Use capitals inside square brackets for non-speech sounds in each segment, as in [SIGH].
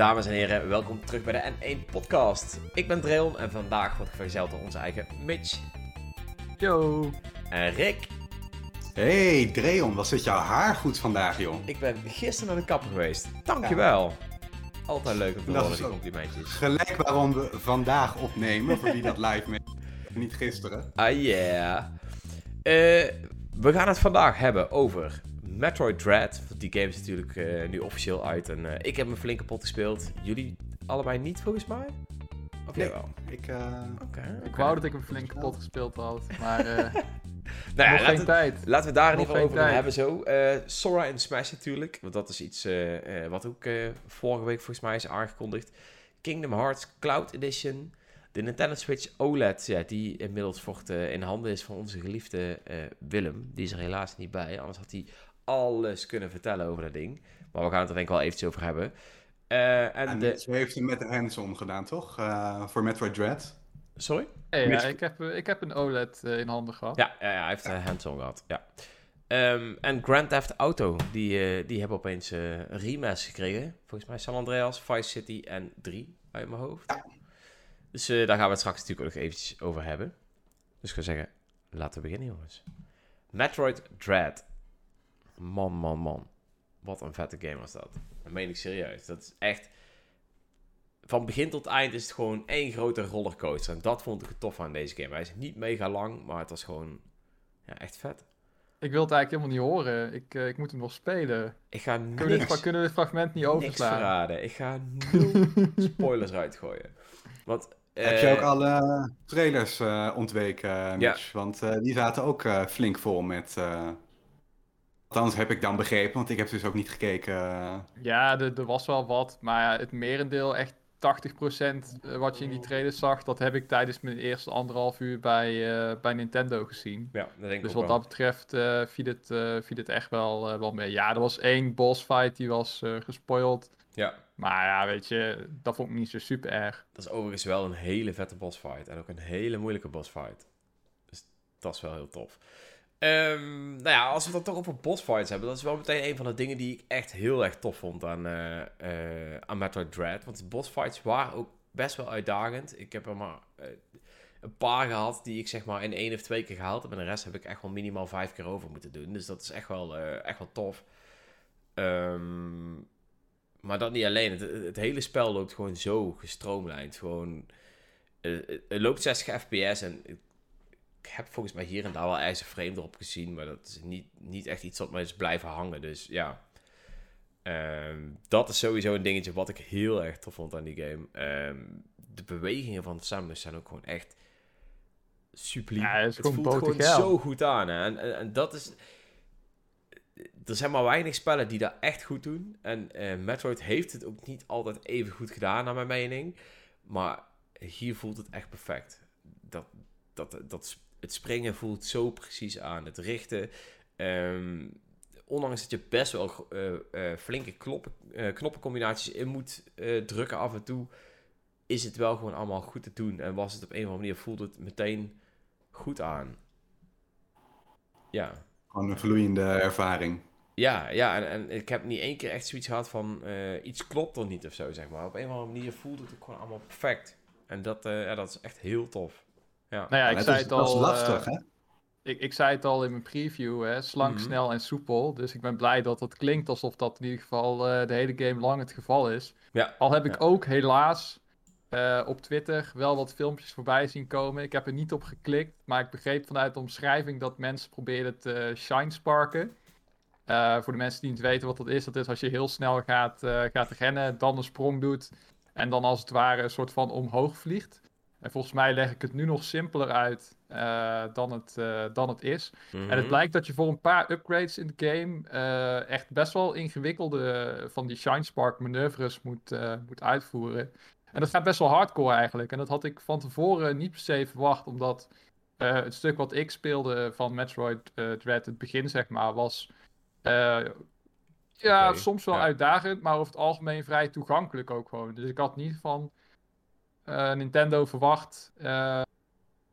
Dames en heren, welkom terug bij de N1 Podcast. Ik ben Dreon en vandaag wordt vergezeld door onze eigen Mitch Yo. en Rick. Hey Dreon, wat zit jouw haar goed vandaag, joh? Ik ben gisteren naar de kapper geweest. Dankjewel. Altijd leuk om te horen, is die complimentjes. Gelijk waarom we vandaag opnemen, voor wie dat live mee. [LAUGHS] Niet gisteren. Ah yeah. Eh, we gaan het vandaag hebben over Metroid Dread. Want Die game is natuurlijk eh, nu officieel uit en eh, ik heb hem flink kapot gespeeld. Jullie allebei niet volgens mij? Of Nee. jawel? Ik, eh. Ik wou dat ik hem flink kapot gespeeld had, maar eh [LAUGHS] Nou ja, nog laten geen we- tijd. Laten we daar in Nog ieder geval over tijd. hebben zo. Eh, Sora en Smash natuurlijk. Want dat is iets eh, eh, wat ook eh, vorige week volgens mij is aangekondigd. Kingdom Hearts Cloud Edition. De Nintendo Switch OLED, ja, die inmiddels vocht eh, in handen is van onze geliefde eh, Willem. Die is er helaas niet bij, anders had hij alles kunnen vertellen over dat ding. Maar we gaan het er denk ik wel eventjes over hebben. Eh, en en de... ze heeft hem met de hands-on gedaan, toch? Eh, voor Metroid Dread. Sorry? Hey, ja, ik, heb, eh, ik heb een OLED in handen gehad. Ja, ja, ja, hij heeft een hands-on gehad. Ja. Ehm, en Grand Theft Auto, die, eh, die hebben opeens een remaster gekregen. Volgens mij San Andreas, Vice City en 3 uit mijn hoofd. Dus eh, daar gaan we het straks natuurlijk ook nog eventjes over hebben. Dus ik ga zeggen, laten we beginnen jongens. Metroid Dread. Man, man, man. Wat een vette game was dat. Dat meen ik serieus. Dat is echt... Van begin tot eind is het gewoon één grote rollercoaster. En dat vond ik het tof aan deze game. Hij is niet mega lang, maar het was gewoon ja, echt vet. Ik wil het eigenlijk helemaal niet horen. Ik, eh, ik moet hem nog spelen. Ik ga Kunnen we, dit, niks, kunnen we dit fragment niet niks overslaan? verraden. Ik ga [LAUGHS] nul spoilers uitgooien. Want, Heb je eh, ook alle trailers eh, ontweken, Mitch? Want eh, die zaten ook eh, flink vol met... eh, Althans heb ik dan begrepen, want ik heb dus ook niet gekeken. eh. Ja, er, er was wel wat, maar ja, het merendeel, echt 80% wat je in die trailers zag, dat heb ik tijdens mijn eerste anderhalf uur bij, eh, bij Nintendo gezien. Ja, dat denk ik Dus ook wat wel. dat betreft eh viel, het, eh, viel het echt wel, eh, wel mee. Ja, er was één boss fight die was eh gespoild. Ja, Maar ja, weet je, dat vond ik niet zo super erg. dat is overigens wel een hele vette bossfight. En ook een hele moeilijke bossfight. Dus dat is wel heel tof. Ehm, nou ja, als we dan toch over bossfights hebben, dat is wel meteen een van de dingen die ik echt heel erg tof vond aan, eh, aan Metroid Dread. Want de bossfights waren ook best wel uitdagend. Ik heb er maar eh, een paar gehad die ik zeg maar in één of twee keer gehaald heb. En de rest heb ik echt wel minimaal vijf keer over moeten doen. Dus dat is echt wel, echt wel tof. Ehm, maar dat niet alleen. Het, het hele spel loopt gewoon zo gestroomlijnd. Gewoon, het, loopt 60 fps en heb volgens mij hier en daar wel frame erop gezien. Maar dat is niet, niet echt iets wat mij is blijven hangen. Dus ja, Ehm, dat is sowieso een dingetje wat ik heel erg tof vond aan die game. Ehm, de bewegingen van Samus zijn ook gewoon echt super lief. Ja, het het voelt gewoon zo goed aan. Hè? En, en, en dat is... Er zijn maar weinig spellen die dat echt goed doen. En eh, Metroid heeft het ook niet altijd even goed gedaan, naar mijn mening. Maar hier voelt het echt perfect. Dat, dat, dat, het springen voelt zo precies aan. Het richten. ehm, ondanks dat je best wel eh, eh, flinke kloppen, eh, knoppencombinaties in moet drukken af en toe, is het wel gewoon allemaal goed te doen. En was het op een of andere manier, voelde het meteen goed aan. Ja, Gewoon een vloeiende ervaring. ja, ja en, en ik heb niet één keer echt zoiets gehad van iets klopt er niet of zo, zeg maar. Op een of andere manier voelde het ook gewoon allemaal perfect. En dat, ja, dat is echt heel tof. Ja, Nou ja, ik dat zei is, het dat is al. lastig, eh, hè? ik, ik zei het al in mijn preview, hè, slank, Mhm. snel en soepel. Dus ik ben blij dat het klinkt alsof dat in ieder geval eh, de hele game lang het geval is. ja, Al heb ik Ja. ook helaas eh, op Twitter wel wat filmpjes voorbij zien komen. Ik heb er niet op geklikt, maar ik begreep vanuit de omschrijving dat mensen probeerden te shine sparken. Voor de mensen die niet weten wat dat is, dat is als je heel snel gaat, gaat rennen, dan een sprong doet en dan als het ware een soort van omhoog vliegt. En volgens mij leg ik het nu nog simpeler uit eh, dan, het, eh, dan het is. En het Mhm. blijkt dat je voor een paar upgrades in de game eh, echt best wel ingewikkelde van die Shine Spark manoeuvres moet, moet uitvoeren. En dat gaat best wel hardcore eigenlijk. En dat had ik van tevoren niet per se verwacht, omdat het stuk wat ik speelde van Metroid Dread, het begin zeg maar, was ja, soms wel ja. uitdagend, maar over het algemeen vrij toegankelijk ook gewoon. Dus ik had niet van Nintendo verwacht eh,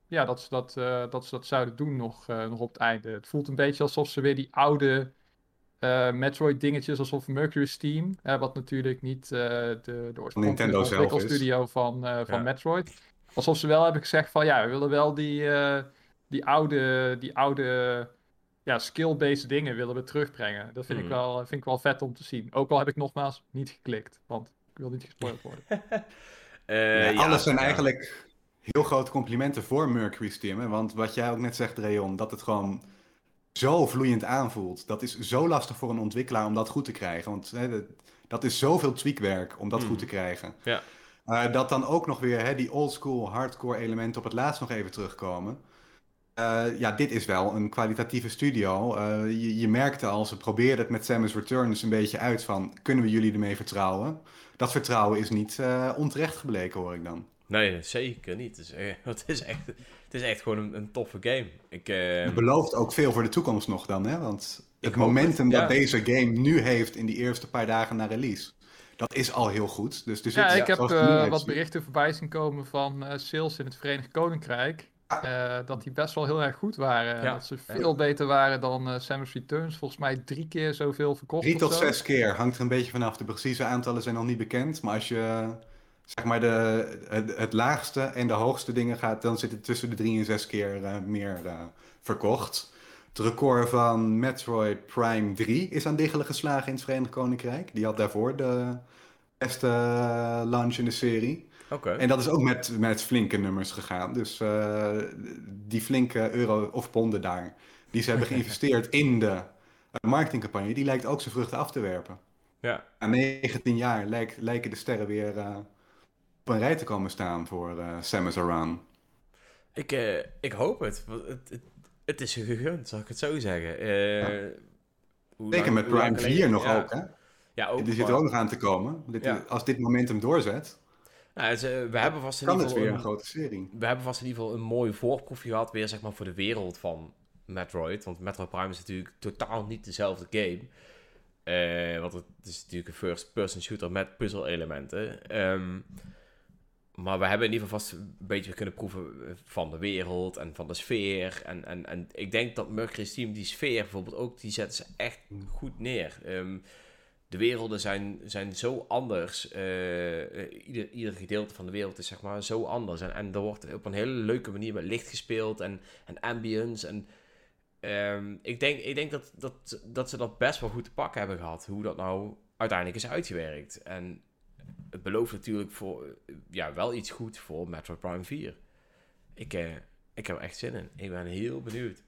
ja, dat, ze dat, eh, dat ze dat zouden doen nog, eh, nog op het einde. Het voelt een beetje alsof ze weer die oude eh, Metroid dingetjes alsof Mercury Steam, uh, wat natuurlijk niet uh, de, de oorspronkelijke ontwikkelstudio van, van ja. Metroid. Alsof ze wel hebben gezegd van ja, we willen wel die, die oude, die oude ja, skill-based dingen willen we terugbrengen. Dat vind, ik wel, vind ik wel vet om te zien. Ook al heb ik nogmaals niet geklikt, want ik wil niet gespoild worden. [LAUGHS] ja, alles zijn eigenlijk heel grote complimenten voor Mercury Steam. Hè? Want wat jij ook net zegt, Reon, dat het gewoon zo vloeiend aanvoelt. Dat is zo lastig voor een ontwikkelaar om dat goed te krijgen. Want hè, dat, dat, is zoveel tweakwerk om dat goed te krijgen. Ja. Uh, dat dan ook nog weer hè, die oldschool hardcore elementen op het laatst nog even terugkomen. Uh, ja, dit is wel een kwalitatieve studio. Uh, je, je, merkte al, ze probeerden het met Samus Returns een beetje uit van... kunnen we jullie ermee vertrouwen? Dat vertrouwen is niet onterecht gebleken, hoor ik dan. Nee, zeker niet. Het is, [LAUGHS] het is echt het is echt gewoon een, een toffe game. Ik, uh... Het belooft ook veel voor de toekomst nog dan, hè? Want het momentum dat deze game nu heeft in die eerste paar dagen na release, dat is al heel goed. Dus er ja, ik heb uh, wat berichten voorbij zien komen van uh, sales in het Verenigd Koninkrijk. Uh, dat die best wel heel erg goed waren. Ja. Dat ze veel beter waren dan uh, Samus Returns. Volgens mij drie keer zoveel verkocht. Drie tot zes keer. Hangt er een beetje vanaf. De precieze aantallen zijn nog niet bekend. Maar als je zeg maar de, het, het, laagste en de hoogste dingen gaat, dan zit het tussen de drie en zes keer uh, meer uh, verkocht. Het record van Metroid Prime 3 is aan diggelen geslagen in het Verenigd Koninkrijk. Die had daarvoor de beste launch in de serie. Okay. En dat is ook met, met flinke nummers gegaan. Dus die flinke euro of ponden daar, die ze hebben [LAUGHS] geïnvesteerd in de marketingcampagne, die lijkt ook zijn vruchten af te werpen. Ja. Na 19 jaar lijkt, lijken de sterren weer op een rij te komen staan voor uh, Samus Aran. Ik, uh, ik hoop het. Het, het. het, is gegund, zal ik het zo zeggen. Uh, ja. Zeker met Prime 4 nog ja. ook, hè? Ja, ook. Die zit er ook nog aan te komen. Dit, ja. Als dit momentum doorzet... Nou, het, we hebben vast in kan ieder geval een, grote serie. We hebben vast in ieder geval een mooi voorproefje gehad, weer zeg maar voor de wereld van Metroid. Want Metroid Prime is natuurlijk totaal niet dezelfde game. Uh, want het is natuurlijk een first-person shooter met puzzel-elementen. Um, maar we hebben in ieder geval vast een beetje kunnen proeven van de wereld en van de sfeer. En, en, en ik denk dat Mercury's team die sfeer bijvoorbeeld ook, die zetten ze echt goed neer. Um, de werelden zijn, zijn zo anders. Uh, ieder, ieder gedeelte van de wereld is zeg maar zo anders. En, en er wordt op een hele leuke manier met licht gespeeld en, en ambience. En um, ik denk, ik denk dat, dat, dat ze dat best wel goed te pakken hebben gehad. Hoe dat nou uiteindelijk is uitgewerkt. En het belooft natuurlijk voor, ja, wel iets goed voor Metroid Prime 4. Ik, eh, ik heb er echt zin in. Ik ben heel benieuwd.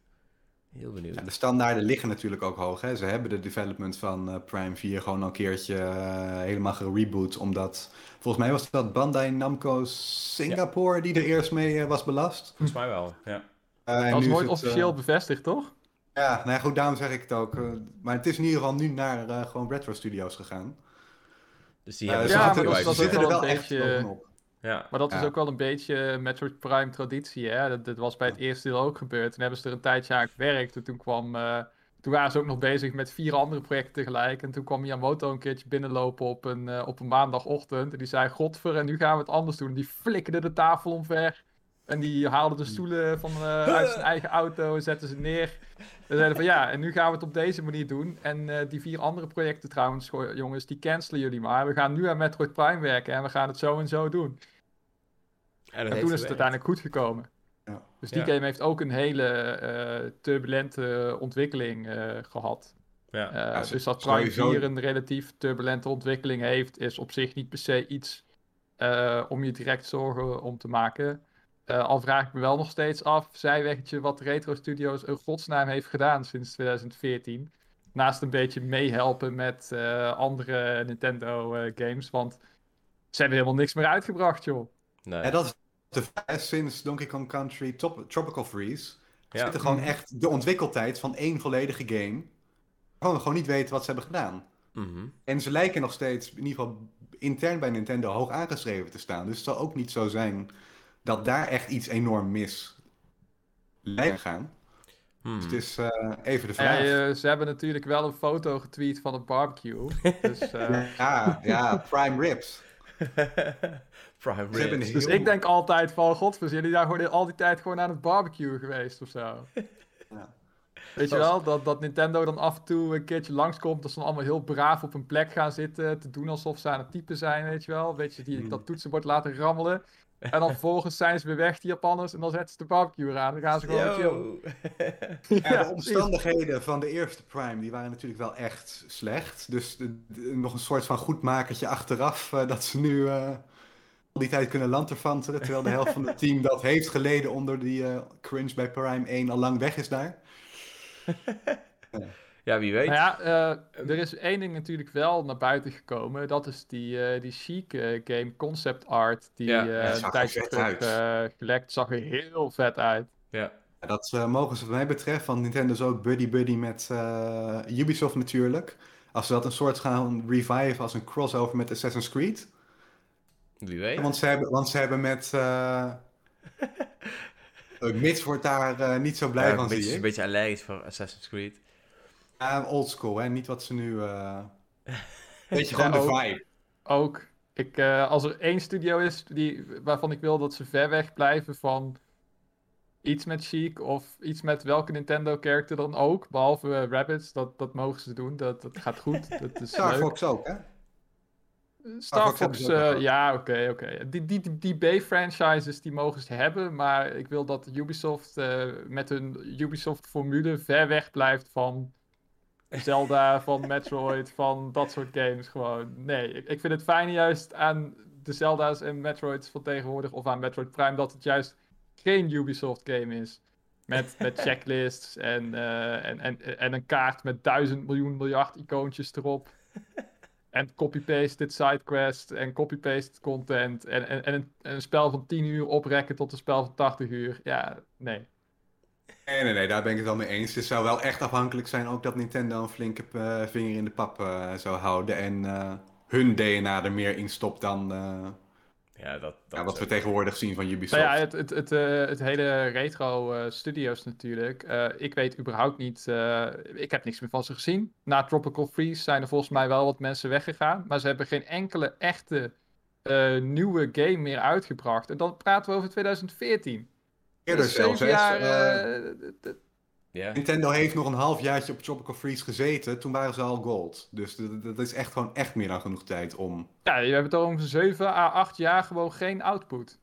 Heel benieuwd. Ja, de standaarden liggen natuurlijk ook hoog. Hè? Ze hebben de development van uh, Prime 4 gewoon al een keertje uh, helemaal gereboot. Omdat, volgens mij was dat Bandai Namco Singapore ja. die er eerst mee uh, was belast. Volgens mij wel, ja. dat was nooit officieel bevestigd, toch? Ja, nou ja, goed, daarom zeg ik het ook. maar het is in ieder geval nu naar gewoon Retro Studios gegaan. Dus die hebben ja, maar dat, dat zitten er wel echt beetje... op. Ja. Maar dat ja. is ook wel een beetje Metroid Prime traditie. Hè? Dat, dat was bij het eerste deel ook gebeurd. Toen hebben ze er een tijdje aan gewerkt. En toen kwam... Uh, toen waren ze ook nog bezig met vier andere projecten tegelijk. En toen kwam Miyamoto een keertje binnenlopen op een, uh, op een maandagochtend. En die zei, godver, en nu gaan we het anders doen. Die flikkerde de tafel omver. En die haalde de stoelen van, uh, uit zijn [LAUGHS] eigen auto en zette ze neer. En zeiden van ja, en nu gaan we het op deze manier doen. En uh, die vier andere projecten trouwens, jongens, die cancelen jullie maar. We gaan nu aan Metroid Prime werken en we gaan het zo en zo doen. En, en toen is het uiteindelijk goed gekomen. Ja. Dus die Ja. game heeft ook een hele uh, turbulente ontwikkeling uh, gehad. Ja. Uh, Ja, dus dat Prime sowieso- 4 een relatief turbulente ontwikkeling heeft, is op zich niet per se iets uh, om je direct zorgen om te maken. Uh, al vraag ik me wel nog steeds af, zijweggetje, wat Retro Studios een godsnaam heeft gedaan sinds 2014. Naast een beetje meehelpen met uh, andere Nintendo uh, games, want ze hebben helemaal niks meer uitgebracht, joh. Nee. En dat is de vraag sinds Donkey Kong Country Top- Tropical Freeze. Ja. Zit er gewoon echt de ontwikkeltijd van één volledige game. Gewoon, gewoon niet weten wat ze hebben gedaan. Mhm. En ze lijken nog steeds, in ieder geval intern bij Nintendo, hoog aangeschreven te staan. Dus het zal ook niet zo zijn dat daar echt iets enorm mis lijkt te gaan. Hmm. Dus het is eh, even de vraag. uh, ze hebben natuurlijk wel een foto getweet van een barbecue. dus, uh... [LAUGHS] ja, ja, prime ribs. [LAUGHS] Prime Ze hebben Ribs. dus heel- ik denk altijd van, god, zijn jullie daar gewoon al die tijd gewoon aan het barbecue geweest of zo? Ja. Weet je wel, dat, dat Nintendo dan af en toe een keertje langskomt, dat ze dan allemaal heel braaf op een plek gaan zitten, te doen alsof ze aan het typen zijn, weet je wel. Weet je, die Mm. dat toetsenbord laten rammelen. En dan vervolgens zijn ze weer weg, die Japanners, en dan zetten ze de barbecue aan. Dan gaan ze gewoon chillen. [LAUGHS] Ja, de omstandigheden van de eerste Prime, die waren natuurlijk wel echt slecht. Dus de- de- nog een soort van goedmakertje achteraf, eh, dat ze nu eh, al die tijd kunnen lanterfantelen. Terwijl de helft van het team dat heeft geleden onder die eh, cringe bij Prime 1 al lang weg is daar. [LAUGHS] Ja, wie weet. Nou ja, eh, er is één ding natuurlijk wel naar buiten gekomen. Dat is die, eh, die chic eh, game concept art. Die Ja, ja, zag een tijdje vet terug eh, gelekt. Zag er heel vet uit. Ja. Ja, Dat eh, mogen ze wat mij betreft, want Nintendo is ook buddy-buddy met eh, Ubisoft natuurlijk. Als ze dat een soort gaan reviven als een crossover met Assassin's Creed. Wie weet. Want ze hebben, want ze hebben met... eh [LAUGHS] Mits wordt daar eh, niet zo blij Ja, van, een, zie ik. een beetje allergisch voor Assassin's Creed. Ja, oldschool, hè? Niet wat ze nu. eh Weet je, gewoon de vibe. Ook, ik, eh, als er één studio is die, waarvan ik wil dat ze ver weg blijven van iets met chic of iets met welke Nintendo-character dan ook. Behalve eh, Rabbids, dat, dat mogen ze doen. Dat, dat gaat goed. [LAUGHS] Dat is Star leuk. Fox ook, hè? Star Fox eh, ja, oké, oké. Die, die, die, die B-franchises, die mogen ze hebben, maar ik wil dat Ubisoft met hun Ubisoft-formule ver weg blijft van Zelda, van Metroid, van dat soort games gewoon. Nee, ik, vind het fijn juist aan de Zelda's en Metroids van tegenwoordig, of aan Metroid Prime, dat het juist geen Ubisoft-game is. Met, met [LAUGHS] checklists en, eh, en, en, en een kaart met duizend miljoen miljard icoontjes erop. En copy-paste sidequest en copy-paste content. En, en, en, een, en een spel van 10 uur oprekken tot een spel van 80 uur. Ja, nee. Nee, nee, nee, daar ben ik het wel mee eens. Het zou wel echt afhankelijk zijn ook dat Nintendo een flinke eh, vinger in de pap eh, zou houden. En eh, hun DNA er meer in stopt dan eh, Ja, dat, dat ja, wat we ook- tegenwoordig zien van Ubisoft. Nou ja, het, het, het, eh, het hele retro eh, studios natuurlijk. Eh, ik weet überhaupt niet. eh, ik heb niks meer van ze gezien. Na Tropical Freeze zijn er volgens mij wel wat mensen weggegaan. Maar ze hebben geen enkele echte eh, nieuwe game meer uitgebracht. En dan praten we over 2014. Eerder zelfs, jaar, Eh, eh. Nintendo heeft nog een halfjaartje op Tropical Freeze gezeten. Toen waren ze al gold. Dus dat, is echt gewoon echt meer dan genoeg tijd om... ja, je hebt het over 7 à 8 jaar gewoon geen output.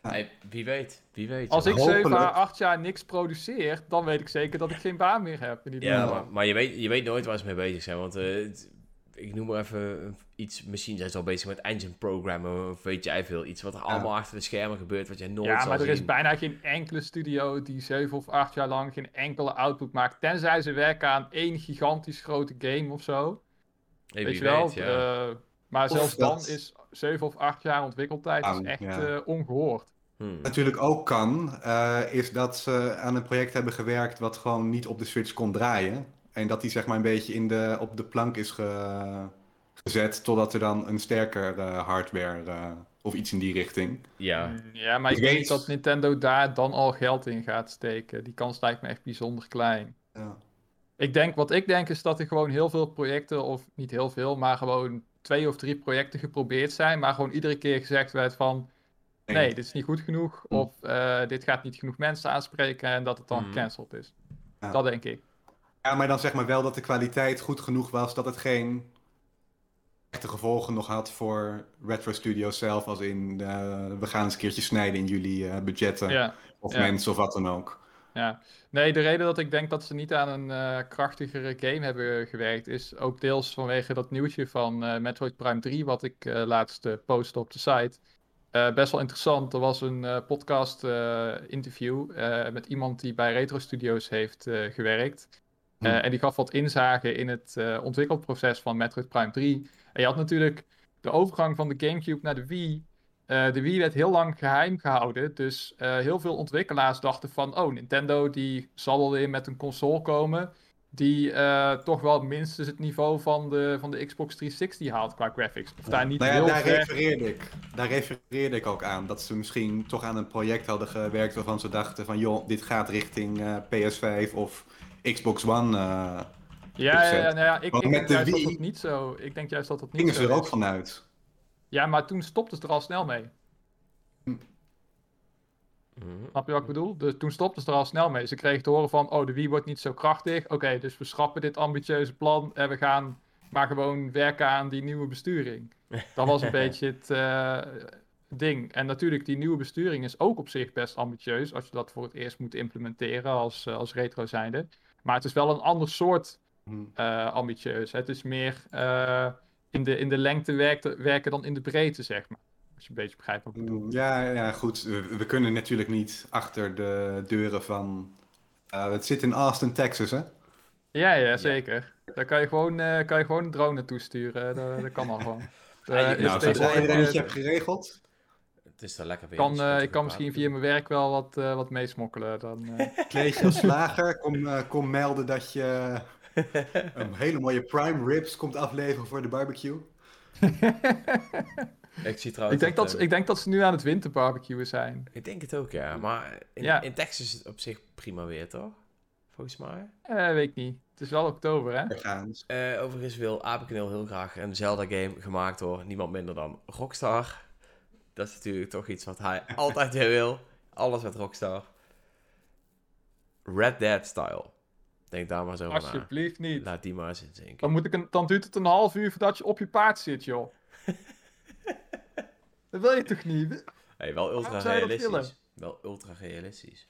Hey, wie weet, wie weet. Als ik 7 à Hopelijk. 8 jaar niks produceer, dan weet ik zeker dat ik geen baan meer heb. In ieder Ja, maar, maar je, weet, je weet nooit waar ze mee bezig zijn. Want eh, het- ik noem maar even iets. Misschien zijn ze al bezig met engine programmen. Of weet jij veel. Iets wat er allemaal achter de schermen gebeurt. Wat jij nooit Ja, zal maar er zien. is bijna geen enkele studio die 7 of 8 jaar lang geen enkele output maakt. Tenzij ze werken aan één gigantisch grote game of zo. Hey, weet je wel? weet, ja. Eh, maar Of zelfs dat- dan is 7 of 8 jaar ontwikkeltijd is Lang, echt ja. eh, ongehoord. Hmm. natuurlijk ook kan, eh, is dat ze aan een project hebben gewerkt wat gewoon niet op de Switch kon draaien. En dat die zeg maar een beetje in de, op de plank is ge- gezet totdat er dan een sterker eh, hardware eh, of iets in die richting. Ja, Mm, Ja, maar Ik denk weet- niet dat Nintendo daar dan al geld in gaat steken. Die kans lijkt me echt bijzonder klein. Ja. Ik denk, wat ik denk is dat er gewoon heel veel projecten, of niet heel veel, maar gewoon twee of drie projecten geprobeerd zijn. Maar gewoon iedere keer gezegd werd van, nee, dit is niet goed genoeg. Hm. Of eh, dit gaat niet genoeg mensen aanspreken en dat het dan Mhm. gecanceld is. Ja. Dat denk ik. Ja, maar dan zeg maar wel dat de kwaliteit goed genoeg was dat het geen echte gevolgen nog had voor Retro Studios zelf. Als in, eh, we gaan eens een keertje snijden in jullie eh, budgetten Ja, of ja. mensen of wat dan ook. ja. Nee, de reden dat ik denk dat ze niet aan een eh, krachtigere game hebben gewerkt, is ook deels vanwege dat nieuwtje van Metroid Prime 3, wat ik laatst postte op de site. Best wel interessant. Er was een podcast interview met iemand die bij Retro Studios heeft gewerkt. Hm. Eh, en die gaf wat inzage in het eh, ontwikkelproces van Metroid Prime 3. En je had natuurlijk de overgang van de GameCube naar de Wii. Eh, de Wii werd heel lang geheim gehouden. Dus eh, heel veel ontwikkelaars dachten van... Oh, Nintendo die zal wel weer met een console komen... die eh, toch wel minstens het niveau van de, van de Xbox 360 haalt qua graphics. Of daar niet Nou ja, heel daar ver... refereerde ik. Daar refereerde ik ook aan. Dat ze misschien toch aan een project hadden gewerkt waarvan ze dachten van joh, dit gaat richting eh, PS5 of Xbox One. eh Ja, ja, ja, nou ja, ik, ik met denk de juist dat Wii dat niet zo... Ik denk juist dat dat niet gingen zo ze er ook vanuit. Ja, maar toen stopte het er al snel mee. Mhm. Snap je wat ik bedoel? Dus toen stopten ze er al snel mee. Ze kregen te horen van, oh, de Wii wordt niet zo krachtig. Oké, dus we schrappen dit ambitieuze plan en we gaan maar gewoon werken aan die nieuwe besturing. Dat was een [LAUGHS] beetje het eh, ding. En natuurlijk, die nieuwe besturing is ook op zich best ambitieus als je dat voor het eerst moet implementeren als, eh, als retro zijnde. Maar het is wel een ander soort Hm. eh, ambitieus. Het is meer eh, in, de, in de lengte werken, werken dan in de breedte, zeg maar. Als je een beetje begrijpt wat ik bedoel. Ja, ja, goed. We, we kunnen natuurlijk niet achter de deuren van. eh, het zit in Austin, Texas, hè? Ja, ja, zeker. Daar kan je gewoon, eh, kan je gewoon een drone naartoe sturen. Dat, dat kan al gewoon. [LAUGHS] Ja, Eh, je- is Nou, nou, deze zodra je hebt geregeld. Het is er lekker weer. kan, dus eh, ik kan misschien via mijn werk wel wat, eh, wat meesmokkelen. Dan, eh. [LAUGHS] Kleed je als slager. Kom, eh, kom melden dat je [LAUGHS] een hele mooie prime ribs komt afleveren voor de barbecue. [LAUGHS] Ik zie trouwens. ik, denk dat, ze- ik denk dat ze nu aan het winterbarbecuen zijn. Ik denk het ook, ja. Maar in, Ja. in Texas is het op zich prima weer, toch? Volgens mij. Eh, weet ik niet. Het is wel oktober, hè? Eh, overigens wil Apenkneel heel graag een Zelda-game gemaakt door niemand minder dan Rockstar. Dat is natuurlijk toch iets wat hij [LAUGHS] altijd weer wil. Alles met Rockstar. Red Dead-style. Denk daar maar zo over na. Alsjeblieft niet. Laat die maar eens inzinken. Dan, moet ik een, dan duurt het een half uur voordat je op je paard zit, joh. [LAUGHS] dat wil je toch niet? Hey, wel ultra realistisch. Wel ultra realistisch.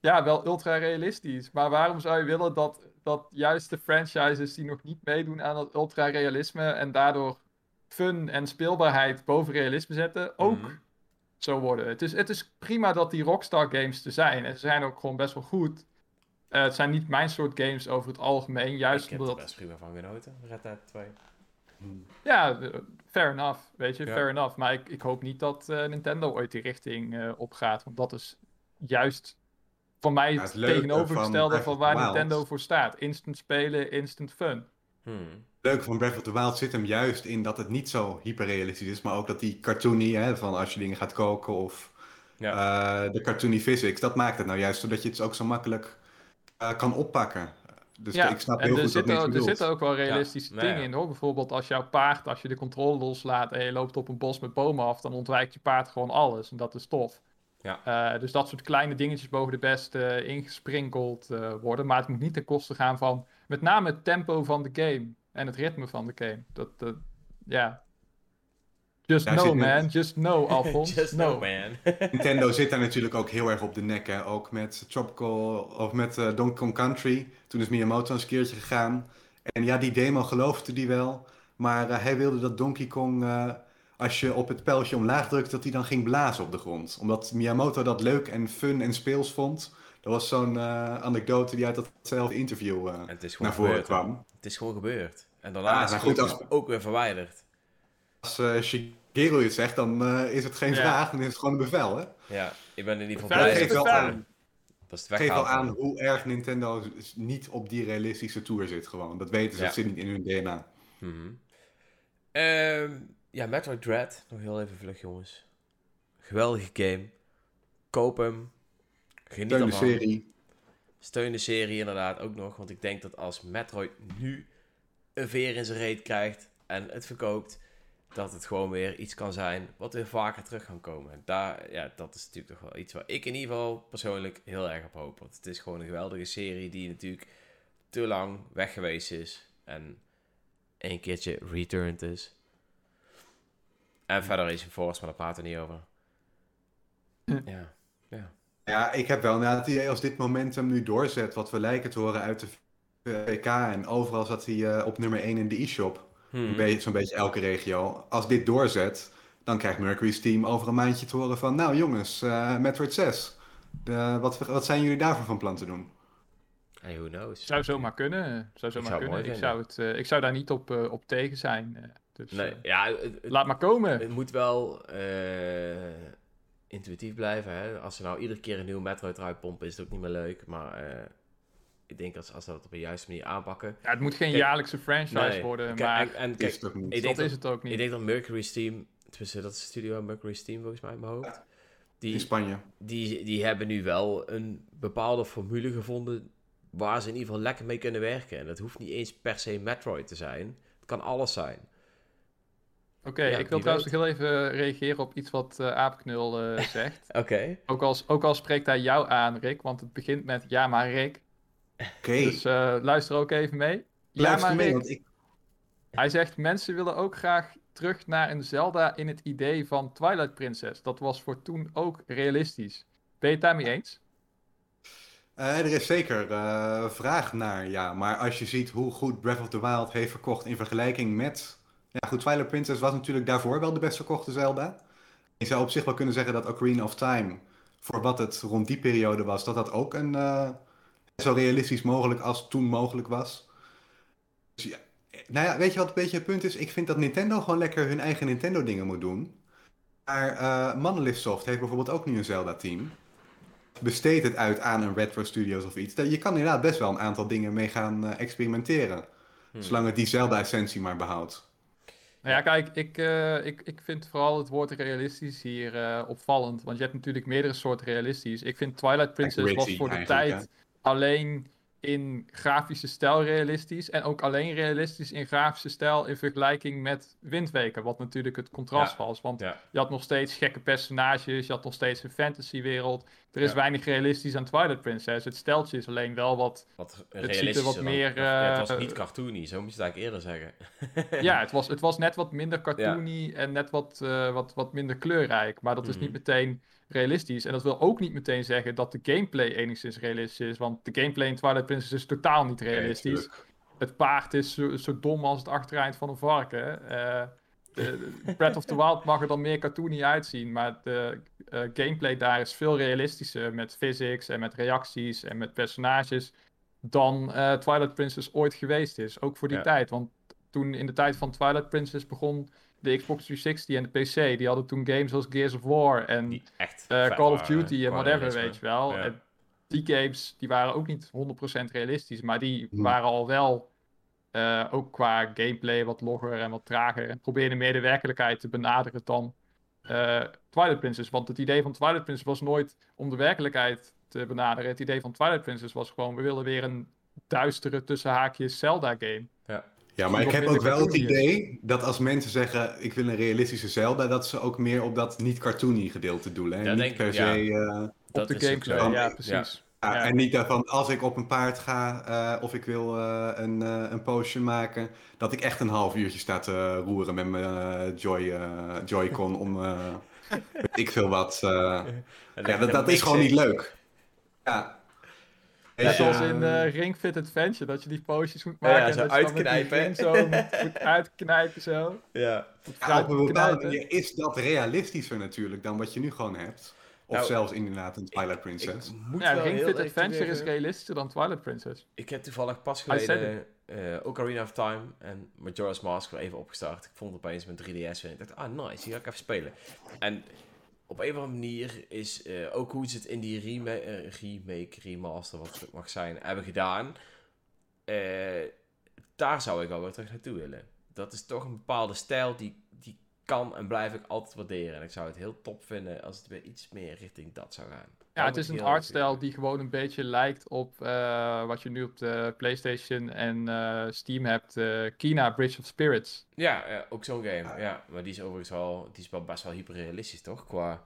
Ja, wel ultra realistisch. Maar waarom zou je willen dat, dat juist de franchises die nog niet meedoen aan dat ultra realisme en daardoor fun en speelbaarheid boven realisme zetten, ook Mhm. zo worden? Het is, het is prima dat die Rockstar games er zijn. En ze zijn ook gewoon best wel goed. Eh, het zijn niet mijn soort games over het algemeen. Juist ik heb er omdat best prima van genoten. Red Dead 2. Ja, eh, fair enough. Weet je, Ja. fair enough. Maar ik, ik hoop niet dat eh, Nintendo ooit die richting eh, opgaat. Want dat is juist voor mij Ja, het tegenovergestelde van waar Wild. Nintendo voor staat. Instant spelen, instant fun. Hmm. Het leuke van Breath of the Wild zit hem juist in dat het niet zo hyperrealistisch is, maar ook dat die cartoony, hè, van als je dingen gaat koken of Ja. eh, de cartoony physics, dat maakt het nou juist zodat je het ook zo makkelijk eh, kan oppakken. Dus ja, ik snap en heel er goed mensen er bedoelt. zitten ook wel realistische nou ja. dingen in hoor. Bijvoorbeeld als jouw paard, als je de controle loslaat en je loopt op een bos met bomen af, dan ontwijkt je paard gewoon alles. En dat is tof. Ja. Eh, dus dat soort kleine dingetjes mogen de best ingesprinkeld eh, worden. Maar het moet niet ten koste gaan van met name het tempo van de game en het ritme van de game. Dat, dat ja. Just Daar know, zit net- man. Just know, [LAUGHS] Alphonse. Just know, man. [LAUGHS] Nintendo zit daar natuurlijk ook heel erg op de nek, hè. ook met Tropical of met eh, Donkey Kong Country. Toen is Miyamoto eens een keertje gegaan. En ja, die demo geloofde die wel, maar eh, hij wilde dat Donkey Kong, eh, als je op het pijltje omlaag drukt, dat hij dan ging blazen op de grond. Omdat Miyamoto dat leuk en fun en speels vond. Dat was zo'n eh, anekdote die uit datzelfde interview eh, En het is gewoon naar voren gebeurd. kwam. Het is gewoon gebeurd. En daarna Ja, is het goed, gelukkig ook weer verwijderd. Als eh, Shigeru het zegt, dan eh, is het geen Ja. vraag, dan is het gewoon een bevel. Hè? Ja, ik ben in ieder geval blij. geeft dat wel aan. Dat is het geeft wel aan hoe erg Nintendo niet op die realistische tour zit gewoon. Dat weten ze, Ja. dat zit niet in hun DNA. Mhm. Ehm, ja, Metroid Dread. Nog heel even vlug, jongens. Geweldige game. Koop hem. Geniet Steun de serie. Steun de serie inderdaad ook nog. Want ik denk dat als Metroid nu een veer in zijn reet krijgt en het verkoopt, dat het gewoon weer iets kan zijn wat weer vaker terug kan komen. En Daar, ja, dat is natuurlijk toch wel iets waar ik in ieder geval persoonlijk heel erg op hoop. Want het is gewoon een geweldige serie die natuurlijk te lang weg geweest is. En een keertje returned is. En verder is een Force, maar daar praten we niet over. Ja, ja. Ja, ik heb wel inderdaad het idee als dit momentum nu doorzet, wat we lijken te horen uit de VK en overal zat hij eh, op nummer 1 in de e-shop. Hmm. Een beetje- Zo'n beetje elke regio. Als dit doorzet, dan krijgt Mercury's team over een maandje te horen van, nou jongens, eh Metroid 6. De, wat, wat zijn jullie daarvoor van plan te doen? Hey, who knows? Zou zomaar kunnen. Zou zomaar zou kunnen. Ik zou, het, eh, ik zou daar niet op, op tegen zijn. eh. dus Nee, ja, het, laat maar komen. het moet wel eh, intuïtief blijven. Hè? Als ze nou iedere keer een nieuwe Metroid eruit pompen, is het ook niet meer leuk. Maar eh, ik denk als, als ze dat op een juiste manier aanpakken. Ja, het moet geen Kijk, jaarlijkse franchise Nee, worden, kijk, maar en, en Is kijk, het ook niet. ik dat denk dat, is het ook niet. ik denk dat Mercury's team, tussen dat is de studio Mercury's team volgens mij in mijn hoofd, In die, Spanje. die, die hebben nu wel een bepaalde formule gevonden waar ze in ieder geval lekker mee kunnen werken. En dat hoeft niet eens per se Metroid te zijn. Het kan alles zijn. Oké, Ja, ik wil trouwens nog heel even reageren op iets wat eh Aapknul eh, [LAUGHS] zegt. Oké. ook, als, ook al spreekt hij jou aan, Rick, want het begint met ja, maar Rick. Oké, Dus eh, luister ook even mee. Ja, luister maar mee, Rick, want ik... hij zegt mensen willen ook graag terug naar een Zelda in het idee van Twilight Princess. Dat was voor toen ook realistisch. Ben je het daarmee eens? Eh, er is zeker eh, vraag naar, ja. Maar als je ziet hoe goed Breath of the Wild heeft verkocht in vergelijking met... Ja, goed, Twilight Princess was natuurlijk daarvoor wel de best verkochte Zelda. Je zou op zich wel kunnen zeggen dat Ocarina of Time, voor wat het rond die periode was, dat dat ook een, eh, zo realistisch mogelijk als toen mogelijk was. Dus ja, nou ja, weet je wat een beetje het punt is? Ik vind dat Nintendo gewoon lekker hun eigen Nintendo dingen moet doen. Maar eh Monolith Soft heeft bijvoorbeeld ook nu een Zelda-team. Besteed het uit aan een Retro Studios of iets. Je kan inderdaad best wel een aantal dingen mee gaan eh, experimenteren. Hmm. Zolang het die Zelda-essentie maar behoudt. Nou ja, kijk, ik, eh, ik, ik vind vooral het woord realistisch hier eh, opvallend. Want je hebt natuurlijk meerdere soorten realistisch. Ik vind Twilight Princess was voor de tijd alleen in grafische stijl realistisch. En ook alleen realistisch in grafische stijl in vergelijking met Windweker. Wat natuurlijk het contrast was. Want Ja. je had nog steeds gekke personages. Je had nog steeds een fantasywereld. Er is Ja. weinig realistisch aan Twilight Princess. Het steltje is alleen wel wat Wat ziet er wat dan- meer, het was eh, niet cartoony, zo moet je het eigenlijk eerder zeggen. [LAUGHS] Ja, het was, het was net wat minder cartoony en net wat, eh, wat, wat minder kleurrijk. Maar dat is Mhm. niet meteen realistisch. En dat wil ook niet meteen zeggen dat de gameplay enigszins realistisch is. Want de gameplay in Twilight Princess is totaal niet realistisch. het paard is zo, zo dom als het achtereind van een varken. Eh, de, de Breath of the Wild mag er dan meer cartoony uitzien. Maar de eh, gameplay daar is veel realistischer met physics en met reacties en met personages. Dan eh, Twilight Princess ooit geweest is. Ook voor die Ja. tijd. Want toen in de tijd van Twilight Princess begon de Xbox 360 en de PC. Die hadden toen games als Gears of War en echt eh, Call of waren, Duty en whatever, realisme. weet je wel. Ja. En die games die waren ook niet 100% realistisch, maar die Hmm. waren al wel eh, ook qua gameplay wat logger en wat trager. En probeerden meer de werkelijkheid te benaderen dan eh, Twilight Princess. Want het idee van Twilight Princess was nooit om de werkelijkheid te benaderen. Het idee van Twilight Princess was gewoon, we willen weer een duistere tussen haakjes Zelda game. Ja, maar ik heb ook wel het cartoony idee dat als mensen zeggen ik wil een realistische Zelda, dat ze ook meer op dat niet-cartoony gedeelte doelen. En Ja, niet denk- per ja. se... eh, Op de gameplay, zo. ja, Ja. precies. Ja, Ja. En niet daarvan, als ik op een paard ga eh, of ik wil eh, een, een potion maken, dat ik echt een half uurtje sta te roeren met mijn Joy, eh, Joy-Con om eh, [LAUGHS] weet ik veel wat. eh. Ja, dat, dat is gewoon niet leuk. Ja. Net als in eh, Ring Fit Adventure, dat je die potions moet maken. ja, en zo dat uitknijpen. zo [LAUGHS] moet uitknijpen zo. Ja. Moet ja, op een bepaalde knijpen. manier is dat realistischer natuurlijk dan wat je nu gewoon hebt. Of Nou, zelfs inderdaad een Twilight Princess. Ik moet Ja, wel Ring Fit Adventure is realistischer dan Twilight Princess. Ik heb toevallig pas geleden eh Ocarina of Time en Majora's Mask weer even opgestart. Ik vond het opeens mijn 3DS weer. Ik dacht, ah nice, hier ga ik even spelen. En op een of andere manier is eh, ook hoe ze het in die rema eh, remake, remaster, wat het mag zijn, hebben gedaan. eh, daar zou ik al weer terug naartoe willen. Dat is toch een bepaalde stijl die, die kan en blijf ik altijd waarderen. En ik zou het heel top vinden als het weer iets meer richting dat zou gaan. Ja, het is een artstijl die gewoon een beetje lijkt op eh, wat je nu op de PlayStation en eh, Steam hebt. eh, Kina Bridge of Spirits. Ja, ja, ook zo'n game. Ja, maar die is overigens wel, die is wel best wel hyperrealistisch, toch? Qua...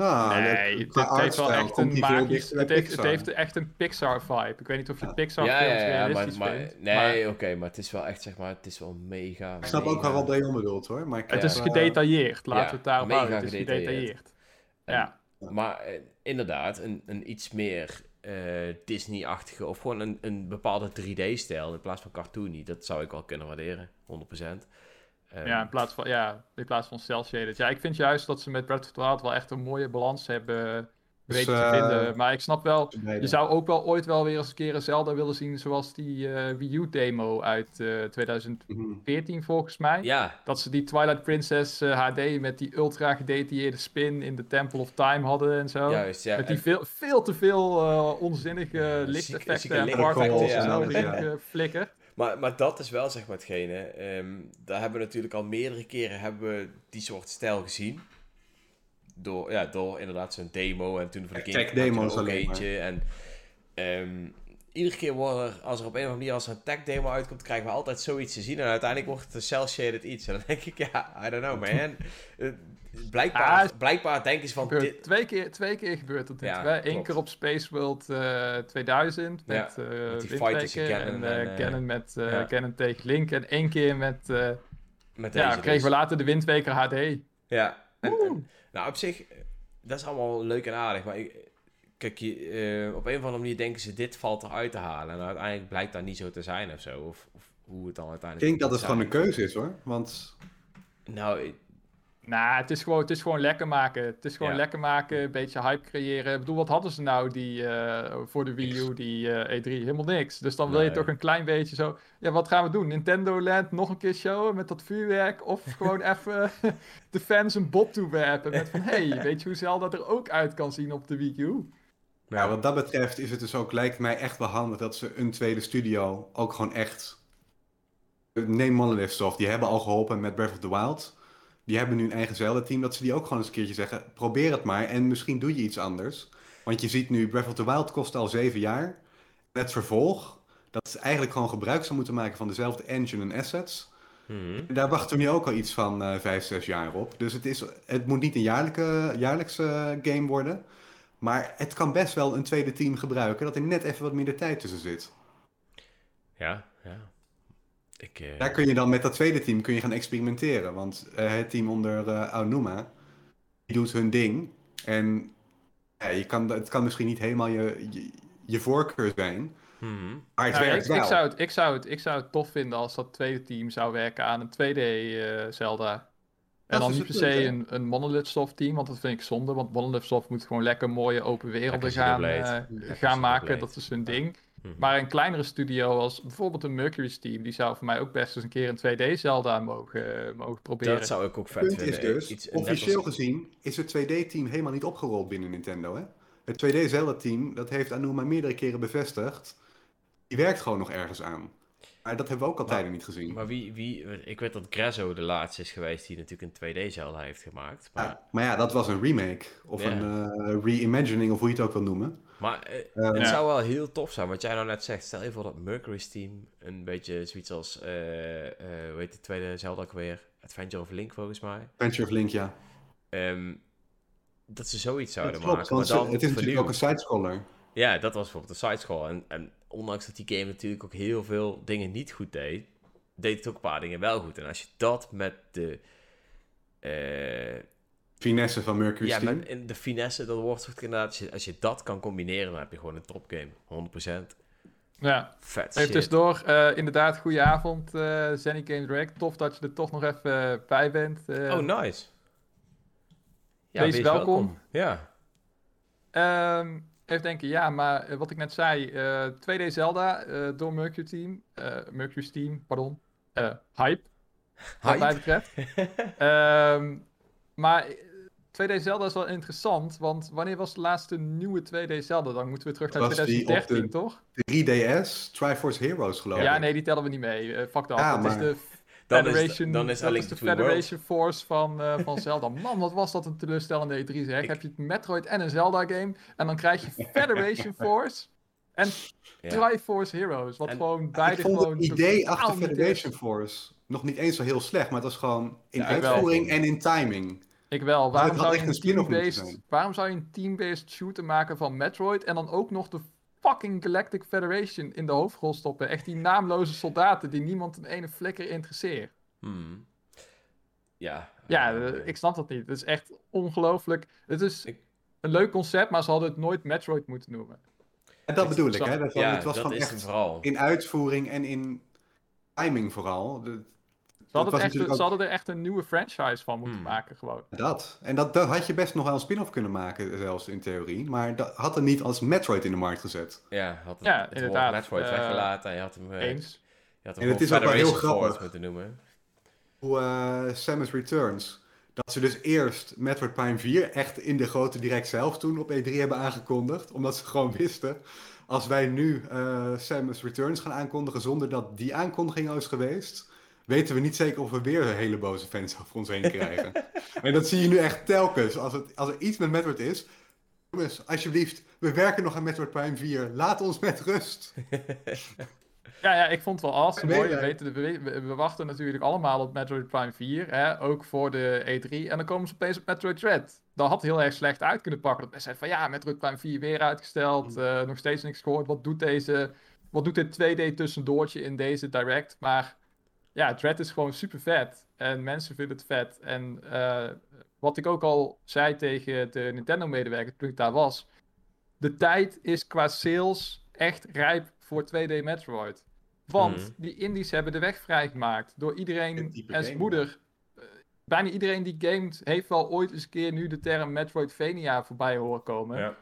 Nou, nee, het, heeft wel echt een magisch... Het heeft, het Pixar. heeft echt een Pixar-vibe. Ik weet niet of je Pixar ja, films ja, ja, maar, realistisch maar, vindt. nee, maar oké, maar het is wel echt, zeg maar, het is wel mega. Ik snap ook mega- wel wat Dejon bedoelt hoor. Maar ik het is eh, gedetailleerd. Laten we het daarop mega houden. Het is gedetailleerd. En- Ja. Maar eh, inderdaad, een, een iets meer eh, Disney-achtige of gewoon een, een bepaalde 3D-stijl in plaats van cartoony, dat zou ik wel kunnen waarderen, 100%. Ehm, Ja, in plaats van, ja, in plaats van cel-shaded. Ja, ik vind juist dat ze met Breath of the Wild wel echt een mooie balans hebben weten te eh, vinden. Maar ik snap wel, je zou ook wel ooit wel weer eens een keer een Zelda willen zien zoals die eh, Wii U-demo uit eh, 2014 Mhm. volgens mij. ja, Dat ze die Twilight Princess eh, HD met die ultra gedetailleerde spin in de Temple of Time hadden en zo. juist. Ja, met die en- veel, veel te veel eh, onzinnige lichteffecten en particles en zo ja. eh, flikker. Maar, maar dat is wel zeg maar hetgene. ehm, daar hebben we natuurlijk al meerdere keren hebben we die soort stijl gezien. Door, ja, door inderdaad zo'n demo en toen voor de tech demo's ook eentje. En ehm, iedere keer worden, als er op een of andere manier als er een tech demo uitkomt, krijgen we altijd zoiets te zien. En uiteindelijk wordt het een cel-shaded iets. En dan denk ik, ja, I don't know man. [LAUGHS] Eh, blijkbaar, Ah, blijkbaar denken ze van, Gebeurt- dit, twee, keer, twee keer gebeurt dat. Ja, Ja, Eén keer op Space World eh, 2000 Ja, met, eh met die fight Ganon en, eh, en, eh, met, eh, ja. Tegen Link. En één keer met, eh, met ja, kregen we later de Wind Waker HD. Ja, en, nou op zich, eh, dat is allemaal leuk en aardig. Maar ik, kijk, je, eh, op een of andere manier denken ze, dit valt eruit te halen. En uiteindelijk blijkt dat niet zo te zijn of zo. Of, of hoe het dan Ik uiteindelijk denk dat het gewoon een keuze is hoor. Want Nou, ik- Nou, het is, gewoon, het is gewoon lekker maken. Het is gewoon Ja. lekker maken, een beetje hype creëren. Ik bedoel, wat hadden ze nou die, eh, voor de Wii U, die eh, E3? Helemaal niks. Dus dan wil je Nee. toch een klein beetje zo... Ja, wat gaan we doen? Nintendo Land nog een keer showen met dat vuurwerk? Of [LAUGHS] gewoon even [LAUGHS] de fans een bot toewerpen met van... hey, weet je hoe Zelda er ook uit kan zien op de Wii U? ja, wat dat betreft is het dus ook, lijkt mij echt wel handig dat ze een tweede studio ook gewoon echt... Neem Monolith Soft, die hebben al geholpen met Breath of the Wild. Die hebben nu een eigen Zelda-team, dat ze die ook gewoon eens een keertje zeggen... Probeer het maar en misschien doe je iets anders. Want je ziet nu, Breath of the Wild kost al zeven jaar. Het vervolg, dat is eigenlijk gewoon gebruik zou moeten maken van dezelfde engine en assets... mhm. Daar wachten we nu ook al iets van eh vijf, zes jaar op. Dus het, is, het moet niet een jaarlijke, jaarlijkse game worden. Maar het kan best wel een tweede team gebruiken dat er net even wat minder tijd tussen zit. ja. Ik, eh, Daar kun je dan met dat tweede team kun je gaan experimenteren. Want eh, het team onder eh Aonuma, die doet hun ding. En je kan, het kan misschien niet helemaal je, je, je voorkeur zijn. mhm. Maar het werkt ik, wel. ik, zou het, ik, zou het, ik zou het tof vinden als dat tweede team zou werken aan een 2D eh, Zelda. En Dat dan niet per punt, se een, een Monolith Soft team, want dat vind ik zonde. Want Monolith Soft moet gewoon lekker mooie open werelden Lekker gaan, gaan maken. Dat is hun ding. Mhm. Maar een kleinere studio als bijvoorbeeld een Mercury's team, die zou voor mij ook best eens een keer een 2D Zelda mogen, eh, mogen proberen. dat zou ik ook Het vet punt is vinden. dus, Iets, net als- officieel gezien is het 2D-team helemaal niet opgerold binnen Nintendo. Hè? Het 2D Zelda-team, dat heeft Anuma meerdere keren bevestigd, die werkt gewoon nog ergens aan. Maar dat hebben we ook al Maar- tijden niet gezien. Maar wie, wie, ik weet dat Grezzo de laatste is geweest die natuurlijk een 2D Zelda heeft gemaakt. Maar, Ja, maar ja, dat was een remake. Of Ja. een eh, reimagining, of hoe je het ook wil noemen. maar eh, Eh, het Ja. zou wel heel tof zijn, wat jij nou net zegt. Stel je voor dat Mercury's team een beetje zoiets als, eh eh hoe heet de tweede Zelda ook weer? Adventure of Link volgens mij. Adventure of Link, ja. Ehm, dat ze zoiets zouden klopt, maken. want dan het is natuurlijk ook een sidescroller. Ja, dat was bijvoorbeeld de sidescroll. En, en ondanks dat die game natuurlijk ook heel veel dingen niet goed deed, deed het ook een paar dingen wel goed. En als je dat met de... eh, Finesse van Mercury's ja, team. met in de finesse, dat wordt het inderdaad... Als je, als je dat kan combineren, dan heb je gewoon een topgame. 100%. Ja, Vet even tussendoor. eh inderdaad, goeie avond, eh Zenny Game Direct. Tof dat je er toch nog even bij bent. Eh, Oh, nice. Ja, Wees welkom. Ja. Ehm, even denken, ja, maar eh, wat ik net zei, eh 2D Zelda eh, door Mercury Team, eh Mercury's Team, pardon, eh, hype, wat mij Hype. betreft. [LAUGHS] Ehm, maar eh, 2D Zelda is wel interessant, want wanneer was de laatste nieuwe 2D Zelda? Dan moeten we terug naar Was die op 2013, de- toch? 3DS, Triforce Heroes geloof Ja, ik. nee, die tellen we niet mee. Eh fuck dat. Ja, dat is maar- de Dan is, dan is dat is de Federation Force van, eh, van [LAUGHS] Zelda. Man, wat was dat een teleurstellende E3 zeg. Ik- Heb je het Metroid en een Zelda game. En dan krijg je [LAUGHS] Federation Force en Ja. Triforce Heroes. Wat En- gewoon ik beide vond gewoon... het idee achter Federation Force nog niet eens zo heel slecht, maar het was gewoon in Ja, ik wel. uitvoering en in timing. Ik wel. Waarom had zou, je echt een een spin-off moeten team-based, zijn. waarom zou je een team-based shooter maken van Metroid en dan ook nog de fucking Galactic Federation in de hoofdrol stoppen? Echt die naamloze soldaten die niemand een ene flikker interesseert. Hmm. Ja. Ja, eh, eh, ik snap dat niet. Het is echt ongelooflijk. Het is Ik- een leuk concept, maar ze hadden het nooit Metroid moeten noemen. En dat Ik bedoel ik, hè? Dat, ja, het was dat is echt vooral. in uitvoering en in timing vooral. De- Ze hadden, het echt, natuurlijk ze hadden er echt een nieuwe franchise van moeten Hmm. maken, gewoon. Dat. En dat, dat had je best nog wel een spin-off kunnen maken, zelfs in theorie. Maar dat had er niet als Metroid in de markt gezet. Ja, had het, Ja, het inderdaad, Metroid eh, wegelaten en je had hem, eh, Eens. je had En het is ook wel heel grappig. moeten noemen. Hoe eh, Samus Returns. Dat ze dus eerst Metroid Prime 4 echt in de grote direct zelf toen op E3 hebben aangekondigd. Omdat ze gewoon wisten, als wij nu eh, Samus Returns gaan aankondigen zonder dat die aankondiging al is geweest, weten we niet zeker of we weer hele boze fans over ons heen krijgen. [LAUGHS] en dat zie je nu echt telkens. Als, het, als er iets met Metroid is, Jongens, alsjeblieft, we werken nog aan Metroid Prime 4. Laat ons met rust. [LAUGHS] Ja, ja, ik vond het wel awesome hoor. We, weten, we, wachten natuurlijk allemaal op Metroid Prime 4, hè, ook voor de E3. En dan komen ze opeens op Metroid Dread. Dat had heel erg slecht uit kunnen pakken. Dat mensen van ja, Metroid Prime 4 weer uitgesteld, eh, nog steeds niks gehoord. Wat doet, deze, wat doet dit 2D tussendoortje in deze Direct? Maar ja, Dread is gewoon super vet. En mensen vinden het vet. En eh, wat ik ook al zei tegen de Nintendo-medewerker toen ik daar was. De tijd is qua sales echt rijp voor 2D Metroid. Want Mhm. die indies hebben de weg vrijgemaakt. Door Een iedereen en zijn moeder. Eh, bijna iedereen die gamet heeft wel ooit eens een keer nu de term Metroidvania voorbij horen komen. ja.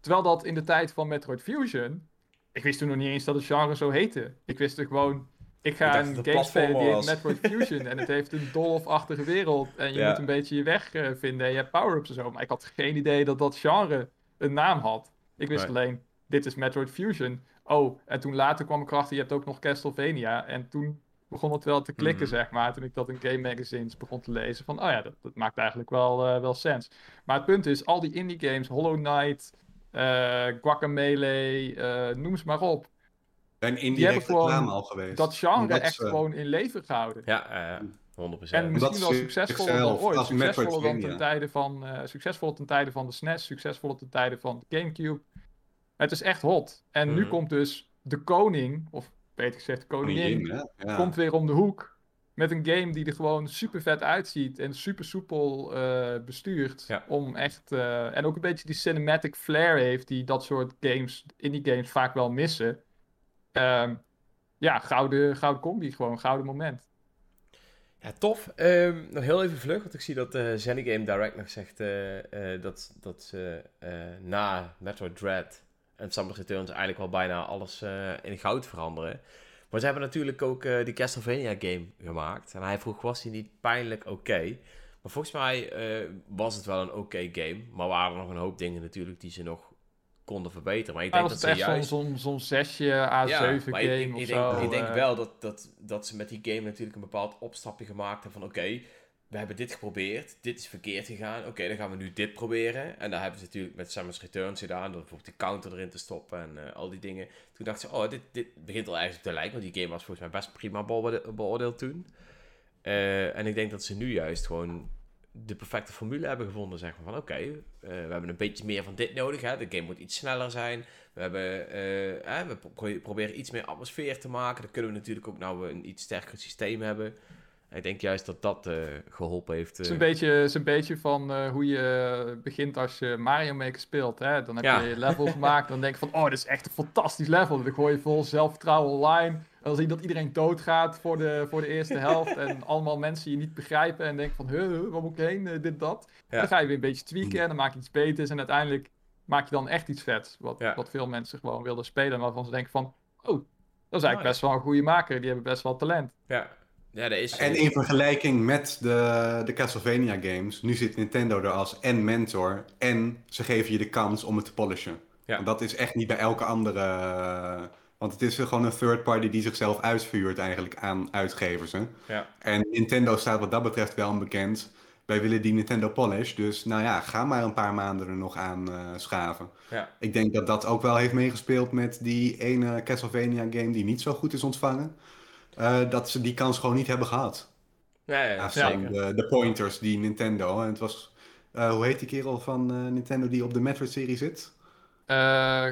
Terwijl dat in de tijd van Metroid Fusion. Ik wist toen nog niet eens dat het genre zo heette. Ik wist er gewoon. Ik ga een game spelen die heet. Metroid Fusion. en het heeft een dolfachtige wereld. En je Ja. moet een beetje je weg eh, vinden. En je hebt power-ups en zo. Maar ik had geen idee dat dat genre een naam had. Ik wist Nee. alleen, dit is Metroid Fusion. Oh, en toen later kwam ik erachter, je hebt ook nog Castlevania. En toen begon het wel te klikken, Mhm. zeg maar. Toen ik dat in game magazines begon te lezen. Van, oh ja, dat, dat maakt eigenlijk wel, eh, wel sens. Maar het punt is, al die indie games, Hollow Knight, eh Guacamelee, noem ze maar op. Hebben indirect gewoon reclame al geweest. Dat genre echt ze- gewoon in leven gehouden. Ja, eh, 100%. En Omdat misschien wel succesvoller dan ooit. Succesvoller dan ten tijde van, eh, succesvoller ten tijde van de SNES, succesvoller ten tijde van de Gamecube. Het is echt hot. En nu Mhm. komt dus de koning, of beter gezegd de koningin, Koningin, hè? Ja. komt weer om de hoek. Met een game die er gewoon super vet uitziet en super soepel eh, bestuurt. Ja. Om echt. eh, en ook een beetje die cinematic flair heeft die dat soort games, indie games vaak wel missen. Ehm, ja, gouden, gouden combi, gewoon gouden moment. Ja, tof. Ehm, nog heel even vlug, want ik zie dat Game Direct nog zegt eh, eh, dat, dat ze na Metroid Dread en Samus Returns eigenlijk wel bijna alles in goud veranderen. Maar ze hebben natuurlijk ook die Castlevania game gemaakt. En hij vroeg, was die niet pijnlijk oké? Maar volgens mij was het wel een oké game. Maar waren er nog een hoop dingen natuurlijk die ze nog konden verbeteren. Maar ik denk dat het ze juist... zo'n zo'n zesje A7 maar game ik, ik, of ik zo? denk, ik denk eh. wel dat, dat, dat ze met die game natuurlijk een bepaald opstapje gemaakt hebben van oké, we hebben dit geprobeerd, dit is verkeerd gegaan, oké, dan gaan we nu dit proberen. En daar hebben ze natuurlijk met Samus Returns gedaan, door bijvoorbeeld die counter erin te stoppen en eh, al die dingen. Toen dacht ze, oh, dit, dit begint al ergens op te lijken, want die game was volgens mij best prima beoorde- beoordeeld toen. Eh, en ik denk dat ze nu juist gewoon de perfecte formule hebben gevonden, zeg maar. Van oké, eh, we hebben een beetje meer van dit nodig, hè. de game moet iets sneller zijn. We, hebben, eh, we pro- proberen iets meer atmosfeer te maken. Dan kunnen we natuurlijk ook nou een iets sterker systeem hebben. En ik denk juist dat dat eh, geholpen heeft. Het is eh. een beetje, het is een beetje van eh, hoe je begint als je Mario Maker speelt. Hè? Dan heb Ja. je je level [LAUGHS] gemaakt. Dan denk je van, oh, dit is echt een fantastisch level. Dan gooi je vol zelfvertrouwen online. En dan zie je dat iedereen doodgaat voor de, voor de eerste [LAUGHS] helft. en allemaal mensen je niet begrijpen. En denken van, huh, waar moet ik heen? Eh, dit, dat. Ja. Dan ga je weer een beetje tweaken. En dan maak je iets beters. En uiteindelijk maak je dan echt iets vets. Wat, Ja. wat veel mensen gewoon wilden spelen. Waarvan ze denken van, oh, dat is eigenlijk Nice. best wel een goede maker. Die hebben best wel talent. Ja, ja dat is. En in vergelijking met de, de Castlevania games, nu zit Nintendo er als en mentor en ze geven je de kans om het te polishen. Ja. Dat is echt niet bij elke andere. eh, Want het is gewoon een third party die zichzelf uitvuurt eigenlijk aan uitgevers. Hè? Ja. En Nintendo staat wat dat betreft wel onbekend. Wij willen die Nintendo polish, dus nou ja, ga maar een paar maanden er nog aan eh, schaven. Ja. Ik denk dat dat ook wel heeft meegespeeld met die ene Castlevania game die niet zo goed is ontvangen. Eh, dat ze die kans gewoon niet hebben gehad. Ja, ja, Ja, zeker. de, de pointers die Nintendo. En het was, eh, hoe heet die kerel van eh, Nintendo die op de Metroid-serie zit? Eh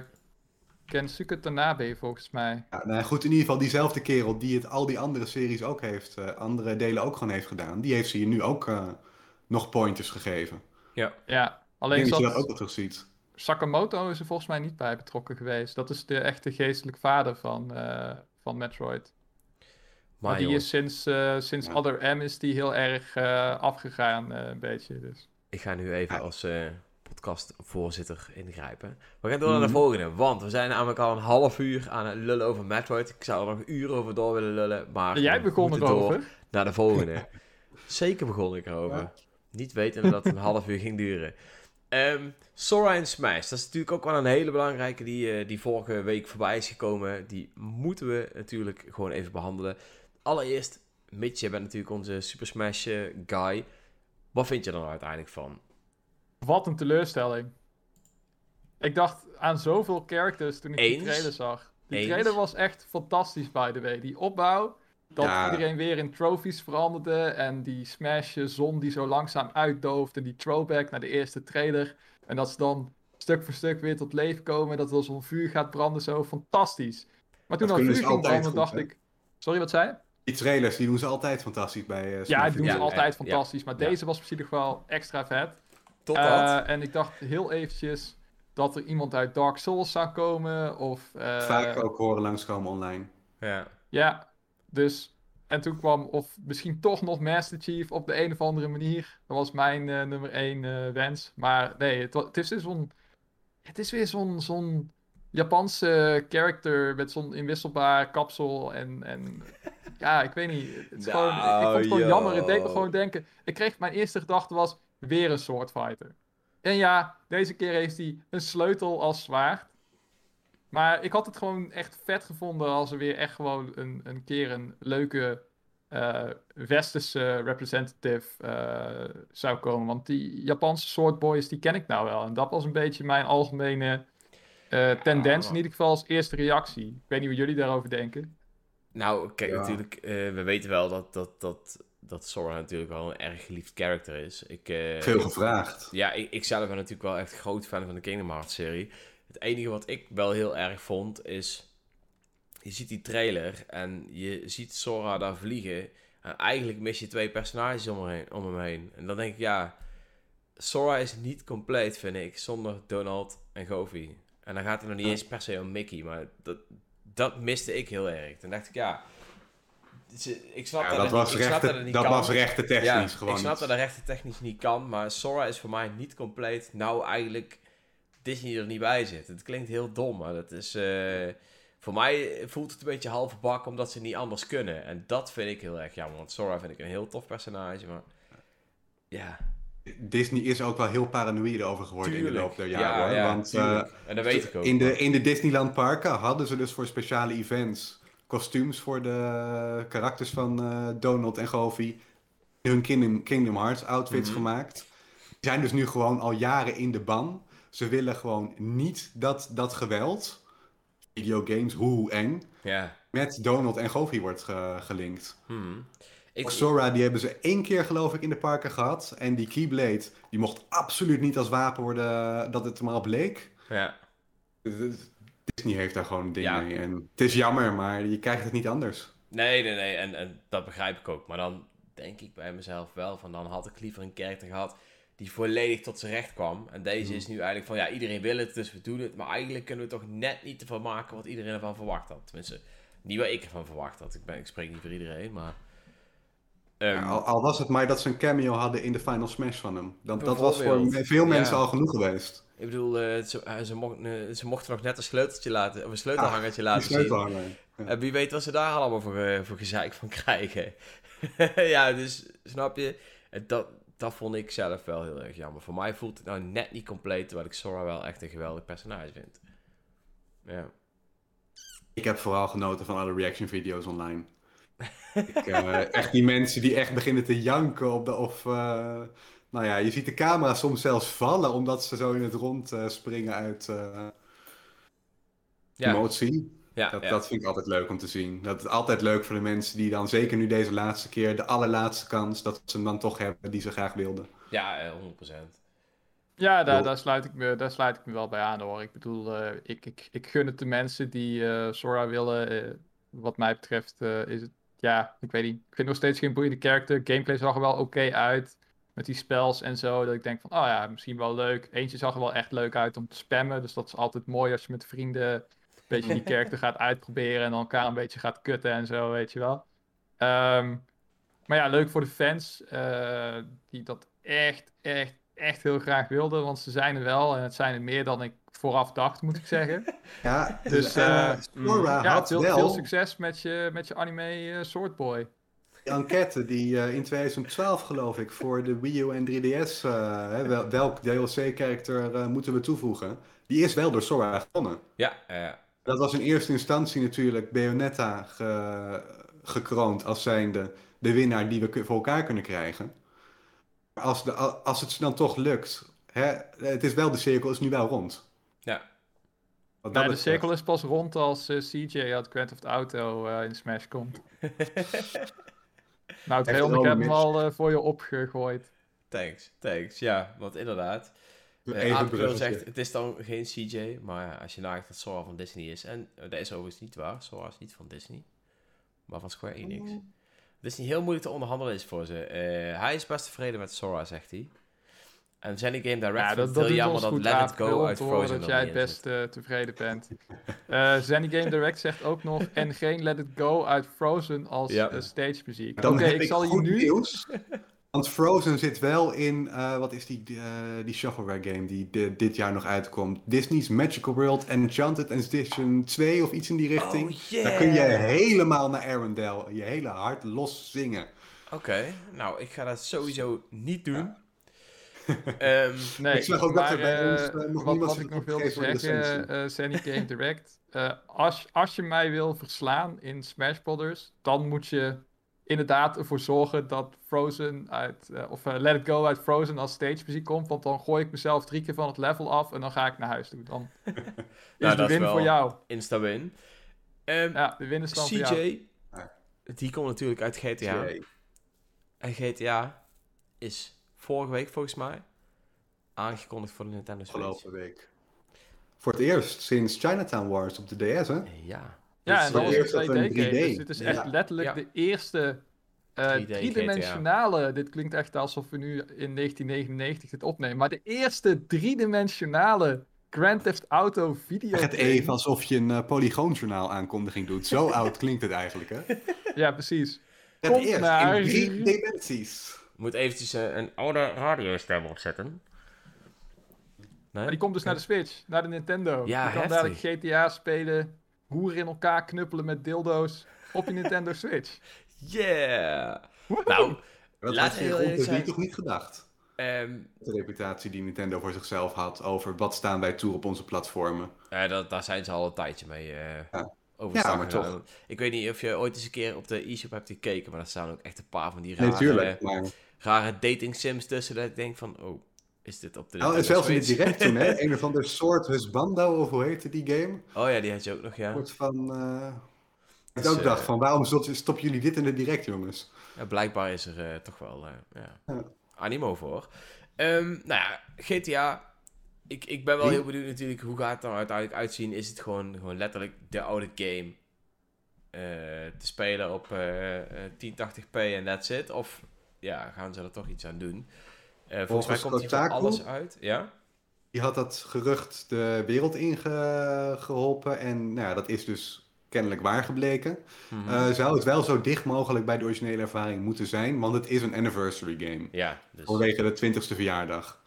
Kensuke Tanabe volgens mij. Ja, nou goed, in ieder geval diezelfde kerel die het al die andere series ook heeft, eh, andere delen ook gewoon heeft gedaan. Die heeft ze hier nu ook eh, nog pointers gegeven. Ja, Ik alleen dat je dat zat ook wel terug ziet. Sakamoto is er volgens mij niet bij betrokken geweest. Dat is de echte geestelijk vader van, eh, van Metroid. Maar, Maar die joh, is sinds, eh, sinds Ja. Other M is die heel erg eh, afgegaan, eh, een beetje. Dus. ik ga nu even Ja. als eh podcastvoorzitter ingrijpen. We gaan door naar Mhm. de volgende, want we zijn namelijk al een half uur aan het lullen over Metroid. Ik zou er nog uren over door willen lullen, maar... Jij we begon erover. naar de volgende. [LAUGHS] Zeker begon ik erover. Ja. Niet wetende dat het een half uur ging duren. Ehm Sora en Smash, dat is natuurlijk ook wel een hele belangrijke die, eh, die vorige week voorbij is gekomen. Die moeten we natuurlijk gewoon even behandelen. Allereerst, Mitch, jij bent natuurlijk onze Super Smash eh, guy. Wat vind je er nou uiteindelijk van? Wat een teleurstelling. Ik dacht aan zoveel characters toen ik die trailer zag. Die Eens. trailer was echt fantastisch, by the way. Die opbouw, dat Ja. iedereen weer in trophies veranderde. En die smash zon die zo langzaam uitdooft. En die throwback naar de eerste trailer. En dat ze dan stuk voor stuk weer tot leven komen. Dat er zo'n vuur gaat branden, zo fantastisch. Maar toen Dat dat vuur ging branden, goed, dacht hè? ik... Sorry, wat zei je? Die trailers die doen ze altijd fantastisch bij eh Ja, die doen ze Ja, altijd ja. fantastisch. Maar Ja. deze was misschien nog wel extra vet. Totdat... Eh, en ik dacht heel eventjes dat er iemand uit Dark Souls zou komen. Of, eh, Vaak ook horen langskomen online. ja. Ja, dus. En toen kwam, of misschien toch nog Master Chief op de een of andere manier. Dat was mijn eh, nummer één eh, wens. Maar nee, het, het is weer zo'n. Het is weer zo'n zo'n Japanse character met zo'n inwisselbaar kapsel. En, en [LAUGHS] ja, ik weet niet. Het is gewoon, ik vond het gewoon Nou, jammer. Het deed me gewoon denken. Ik kreeg mijn eerste gedachte was weer een swordfighter. En ja, deze keer heeft hij een sleutel als zwaard. Maar ik had het gewoon echt vet gevonden als er weer echt gewoon een, een keer een leuke eh, westerse representative eh, zou komen. Want die Japanse swordboys, die ken ik nou wel. En dat was een beetje mijn algemene eh, tendens, in ieder geval als eerste reactie. Ik weet niet hoe jullie daarover denken. Nou, kijk, Ja. natuurlijk, eh, we weten wel dat, dat, dat, dat Sora natuurlijk wel een erg geliefd karakter is. Ik, eh, Veel gevraagd. Ja, ik, ik zelf ben natuurlijk wel echt groot fan van de Kingdom Hearts serie. Het enige wat ik wel heel erg vond is... Je ziet die trailer en je ziet Sora daar vliegen. En eigenlijk mis je twee personages om, hem heen, om hem heen. En dan denk ik, ja... Sora is niet compleet, vind ik, zonder Donald en Goofy. En dan gaat het nog niet eens per se om Mickey, maar dat, dat miste ik heel erg. Dan dacht ik, ja... Ik snap Ja, dat, dat was niet- ik snap dat het rechte, niet dat kan. was rechte technisch Ja, gewoon. ik snap dat de rechten technisch niet kan, maar Sora is voor mij niet compleet. Nou, eigenlijk Disney er niet bij zit. Het klinkt heel dom, maar dat is. eh, voor mij voelt het een beetje halve bak omdat ze niet anders kunnen. En dat vind ik heel erg jammer, want Sora vind ik een heel tof personage, maar. Ja, Disney is ook wel heel paranoïde over geworden in de loop der jaren. ja, want eh, en dat weet ik ook. in, de, in de Disneyland parken hadden ze dus voor speciale events kostuums voor de karakters van eh, Donald en Goofy. Hun Kingdom, Kingdom Hearts outfits Mhm. gemaakt. Die zijn dus nu gewoon al jaren in de ban. Ze willen gewoon niet dat dat geweld, videogames, hoe eng, Ja. met Donald en Goofy wordt ge- gelinkt. Hmm. Ik, Sora, die hebben ze één keer geloof ik in de parken gehad. En die Keyblade, die mocht absoluut niet als wapen worden dat het maar op leek. ja. Disney heeft daar gewoon een ding Ja. mee. En het is jammer, maar je krijgt het niet anders. Nee, nee, nee. En, en dat begrijp ik ook. Maar dan denk ik bij mezelf wel van dan had ik liever een karakter gehad die volledig tot zijn recht kwam. En deze is nu eigenlijk van ja, iedereen wil het, dus we doen het. Maar eigenlijk kunnen we toch net niet ervan maken wat iedereen ervan verwacht had. Tenminste, niet wat ik ervan verwacht had. Ik, ben, ik spreek niet voor iedereen, maar... ehm, al, al was het maar dat ze een cameo hadden in de Final Smash van hem. Dat, dat was voor veel mensen Ja. al genoeg geweest. Ik bedoel, eh, ze, eh, ze, mochten, eh, ze mochten nog net een sleuteltje laten, of een sleutelhangertje Die laten zien. Ja. En wie weet wat ze daar allemaal voor, voor gezeik van [LAUGHS] krijgen. ja, dus snap je? Dat, dat vond ik zelf wel heel erg jammer. Voor mij voelt het nou net niet compleet, terwijl ik Sora wel echt een geweldig personage vind. Ja. Ik heb vooral genoten van alle reaction video's online. Ik, eh, echt die mensen die echt beginnen te janken op de, of... eh, nou ja, je ziet de camera soms zelfs vallen omdat ze zo in het rond eh, springen uit eh, Ja, emotie. ja, Dat, ja. dat vind ik altijd leuk om te zien. Dat is altijd leuk voor de mensen die dan, zeker nu deze laatste keer, de allerlaatste kans, dat ze hem dan toch hebben die ze graag wilden. ja eh, 100%. Ja, daar, daar, sluit ik me, daar sluit ik me wel bij aan hoor. Ik bedoel, eh, ik, ik, ik gun het de mensen die eh, Sora willen. wat mij betreft eh, is het, ja, ik weet niet. Ik vind nog steeds geen boeiende character. Gameplay zag er wel oké uit. Met die spells en zo. Dat ik denk van, oh ja, misschien wel leuk. Eentje zag er wel echt leuk uit om te spammen. Dus dat is altijd mooi als je met vrienden een beetje die [LAUGHS] character gaat uitproberen. En dan elkaar een beetje gaat kutten en zo, weet je wel. Ehm, maar ja, leuk voor de fans. eh, die dat echt, echt, echt heel graag wilden. Want ze zijn er wel. En het zijn er meer dan ik vooraf dacht, moet ik zeggen. [LAUGHS] Ja, Dus, eh, eh, Sora ja, had veel, wel veel succes met je, met je anime eh, Swordboy. die enquête die eh, in 2012 geloof ik voor de Wii U en 3DS, eh, hè, wel, welk DLC-character eh, moeten we toevoegen, die is wel door Sora gewonnen. Ja, ja. Dat was in eerste instantie natuurlijk Bayonetta ge- gekroond als zijnde de winnaar die we voor elkaar kunnen krijgen. Als, de, als het ze dan toch lukt, hè, het is wel de cirkel is nu wel rond. Wat Nee, de betreft. cirkel is pas rond als eh, CJ uit Grand Theft Auto eh, in Smash komt. [LAUGHS] nou, ik heb hem al eh, voor je opgegooid. Thanks, thanks. Ja, want inderdaad. Uh, zegt, het is dan geen CJ, maar ja, als je nagaat dat Sora van Disney is, en eh, dat is overigens niet waar, Sora is niet van Disney, maar van Square Enix. Het is niet heel moeilijk te onderhandelen is voor ze. Eh, hij is best tevreden met Sora, zegt hij. En Zenny Game Direct Ja, vindt dat, heel jammer dat goed Let It Go uit Frozen dat jij het best eh, tevreden bent. [LAUGHS] Eh Zenny Game Direct zegt ook nog, en geen Let It Go uit Frozen als Ja. eh, stage muziek. Dan Oké, heb ik ik zal je nu... nieuws. Want Frozen zit wel in, eh, wat is die, die shovelware game die di- dit jaar nog uitkomt? Disney's Magical World Enchanted Edition 2 of iets in die richting. Oh, yeah. Daar kun je helemaal naar Arendelle, je hele hart los zingen. Oké, nou, ik ga dat sowieso niet doen. [LAUGHS] Ehm, Nee, Ik zag ook dat maar er bij eh, ons, eh, nog wat, wat ik nog wilde de zeggen, eh Sandy Game Direct. als, als je mij wil verslaan in Smash Brothers, dan moet je inderdaad ervoor zorgen dat Frozen uit, of Let It Go uit Frozen als stage muziek komt. Want dan gooi ik mezelf drie keer van het level af en dan ga ik naar huis toe. Dan [LAUGHS] is Nou, de dat is win wel- voor jou. Insta-win. Ehm, Ja, de win is dan voor jou. CJ, die komt natuurlijk uit GTA. En GTA is vorige week volgens mij aangekondigd voor de Nintendo Switch. Afgelopen week. Voor het eerst sinds Chinatown Wars op de DS, hè? Ja. Ja, Dus, en dat was eerst een dat we een 2D-game. 3D. Dus dit is Ja. echt letterlijk Ja. de eerste eh 3D driedimensionale. Dit klinkt echt alsof we nu in 1999 dit opnemen. Maar de eerste driedimensionale Grand Theft Auto video. Het even alsof je een eh, polygoonjournaal aankondiging doet. Zo oud klinkt het eigenlijk, hè? [LAUGHS] Ja, precies. Het Komt eerst in drie dimensies. Moet eventjes eh, een oude radiostem opzetten. Nee? Maar die komt dus naar de Switch, naar de Nintendo. Ja, je kan dadelijk GTA spelen, hoeren in elkaar knuppelen met dildo's op je Nintendo Switch. [LAUGHS] Yeah! Nou, Dat had je eerlijk dus zijn. toch niet gedacht? ehm, De reputatie die Nintendo voor zichzelf had over wat staan wij toe op onze platformen. ja, dat, daar zijn ze al een tijdje mee eh Ja. over Ja, maar toch. Ik weet niet of je ooit eens een keer op de e-shop hebt gekeken, maar er staan ook echt een paar van die Nee, rare, tuurlijk. Maar, rare dating sims tussen dat ik denk van, oh, is dit op de nou, en Nintendo zelfs in het direct toen, hè? [LAUGHS] Een of ander soort husbando, of hoe heette die game? Oh ja, die had je ook nog, ja. Een soort van... eh, Ik ook eh, dacht van, waarom stop- stoppen jullie dit in het direct, jongens? Ja, blijkbaar is er eh, toch wel eh, ja, Ja. animo voor. Ehm, nou ja, GTA. Ik, ik ben wel heel benieuwd natuurlijk hoe gaat het er uiteindelijk uitzien. Is het gewoon, gewoon letterlijk de oude game eh, te spelen op eh, eh, 1080p en that's it? Of ja, gaan ze er toch iets aan doen? Eh, volgens, mij komt hier alles uit. Ja? Die had dat gerucht de wereld ingeholpen en nou ja, dat is dus kennelijk waar gebleken. Mhm. Eh, zou het wel zo dicht mogelijk bij de originele ervaring moeten zijn, want het is een anniversary game. ja, dus oké. Vanwege de 20ste verjaardag.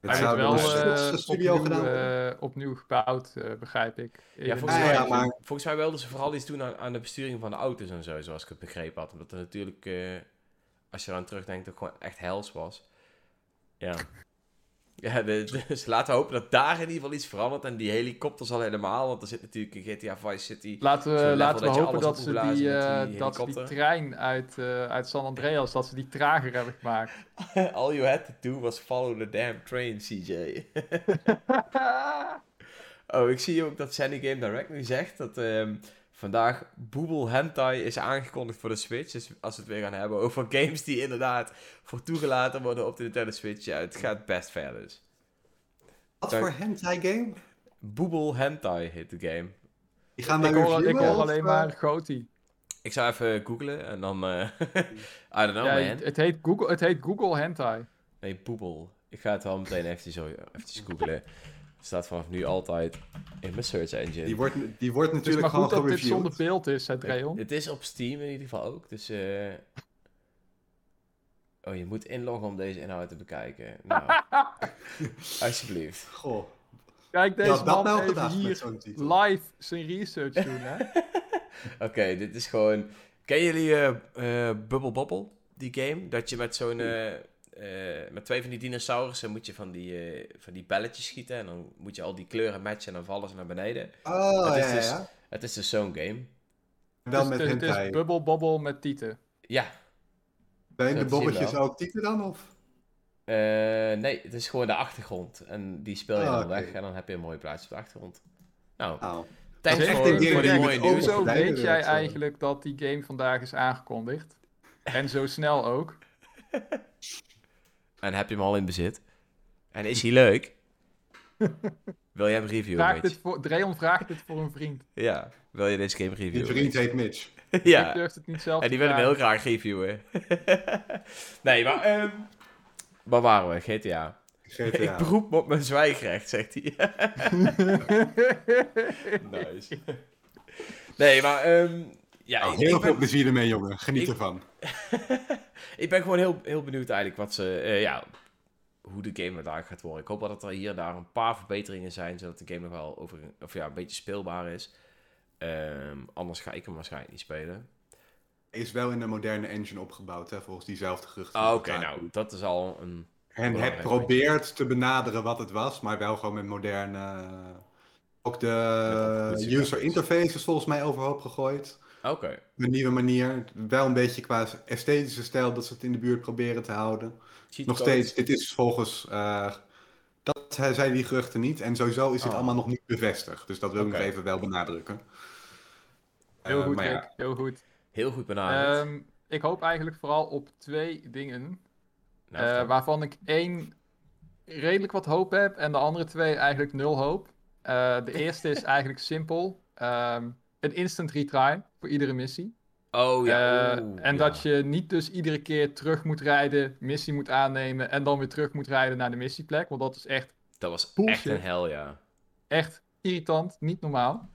Het Hij zou wel door een eh, studio opnieuw, gedaan eh, opnieuw gebouwd, eh, begrijp ik. Ja, volgens Ah, mij, ja, maar- volgens mij wilden ze vooral iets doen aan, aan de besturing van de auto's en zo, zoals ik het begrepen had. Omdat er natuurlijk, eh, als je eraan terugdenkt, ook gewoon echt hels was. Ja. [LAUGHS] Ja, dus laten we hopen dat daar in ieder geval iets verandert. En die helikopters al helemaal, want er zit natuurlijk in GTA Vice City... Laten we, laten we dat hopen alles dat ze die, eh, dat ze die trein uit, eh, uit San Andreas, dat ze die trager hebben gemaakt. [LAUGHS] All you had to do was follow the damn train, CJ. [LAUGHS] Oh, ik zie ook dat Sandy Game Direct nu zegt dat ehm, vandaag Boebel Hentai is aangekondigd voor de Switch. Dus als we het weer gaan hebben over [LAUGHS] games die inderdaad voor toegelaten worden op de Nintendo Switch. Ja, het gaat best ver dus. Wat voor hentai game? Boebel Hentai heet de game. Die gaan ik hoor, ik hoor alleen eh, maar Goti. Ik zou even googlen en dan... eh [LAUGHS] I don't know, Ja, man. het, heet Google, het heet Google Hentai. Nee, Boebel. Ik ga het wel meteen eventjes, zo, eventjes googlen. Staat vanaf nu altijd in mijn search engine. Die wordt, die wordt natuurlijk goed gewoon dat dit gereviewd. zonder beeld is, hè, Het, Dreon. het is op Steam in ieder geval ook, dus... eh Oh, je moet inloggen om deze inhoud te bekijken. Nou, [LAUGHS] alsjeblieft. Goh, Kijk deze man nou even hier zo'n titel? live zijn research doen, hè. [LAUGHS] Oké, dit is gewoon... Ken jullie eh eh, Bubble Bobble, die game? Dat je met zo'n... eh, met twee van die dinosaurussen moet je van die, eh, van die belletjes schieten. En dan moet je al die kleuren matchen en dan vallen ze naar beneden. Oh, Het ja, is dus- ja. Het is dus zo'n game. Wel Dus met het, het is hentai. Bubble Bobble met tieten. Zijn Ja, de je bobbetjes wel. ook tieten dan? Of? Eh, nee, het is gewoon de achtergrond. En die speel je Ah, dan weg en dan heb je een mooie plaatje op de achtergrond. Nou, Oh. thanks voor, echt een voor game die die mooie nieuws. Hoezo weet jij eigenlijk dat die game vandaag is aangekondigd? En zo snel ook. [LAUGHS] En heb je hem al in bezit? En is hij [LAUGHS] leuk? Wil jij hem reviewen, Vraag Mitch? dit voor, Dreon vraagt dit voor een vriend. Ja, wil je deze game Je reviewen? vriend Mitch? heet Mitch. [LAUGHS] Ik ja, durf het niet zelf en die wil hem heel graag reviewen. [LAUGHS] nee, maar... ehm waar waren we? GTA. Ik GTA. beroep me op mijn zwijgrecht, zegt hij. nice. Nee, maar... ehm, ja, Nou, heel veel ben- plezier ermee, jongen. Geniet ik- ervan. [LAUGHS] ik ben gewoon heel, heel benieuwd eigenlijk wat ze, eh, ja, hoe de game vandaag gaat worden. Ik hoop wel dat er hier en daar een paar verbeteringen zijn, zodat de game nog wel over, of ja, een beetje speelbaar is. Ehm, anders ga ik hem waarschijnlijk niet spelen. Is wel in een moderne engine opgebouwd, hè, volgens diezelfde geruchten. Ah, Oké, nou, dat is al een... En het probeert te benaderen wat het was, maar wel gewoon met moderne... eh, Ook de user interface is volgens mij overhoop gegooid. Oké, Op een nieuwe manier. Wel een beetje qua esthetische stijl dat ze het in de buurt proberen te houden. Cheat Nog steeds, dit is volgens... eh, dat zeiden die geruchten niet. En sowieso is dit Oh. allemaal nog niet bevestigd. Dus dat wil ik nog even wel benadrukken. Heel Eh, goed, ja. Heel goed. Heel goed benaderd. Ehm, ik hoop eigenlijk vooral op twee dingen. Nou, eh, waarvan ik één redelijk wat hoop heb en de andere twee eigenlijk nul hoop. Eh, de [LAUGHS] eerste is eigenlijk simpel. Ehm, een instant retry voor iedere missie. oh ja, Eh, en ja. dat je niet dus iedere keer terug moet rijden, missie moet aannemen en dan weer terug moet rijden naar de missieplek. Want dat is echt, Dat was echt een hel, ja. echt irritant, niet normaal.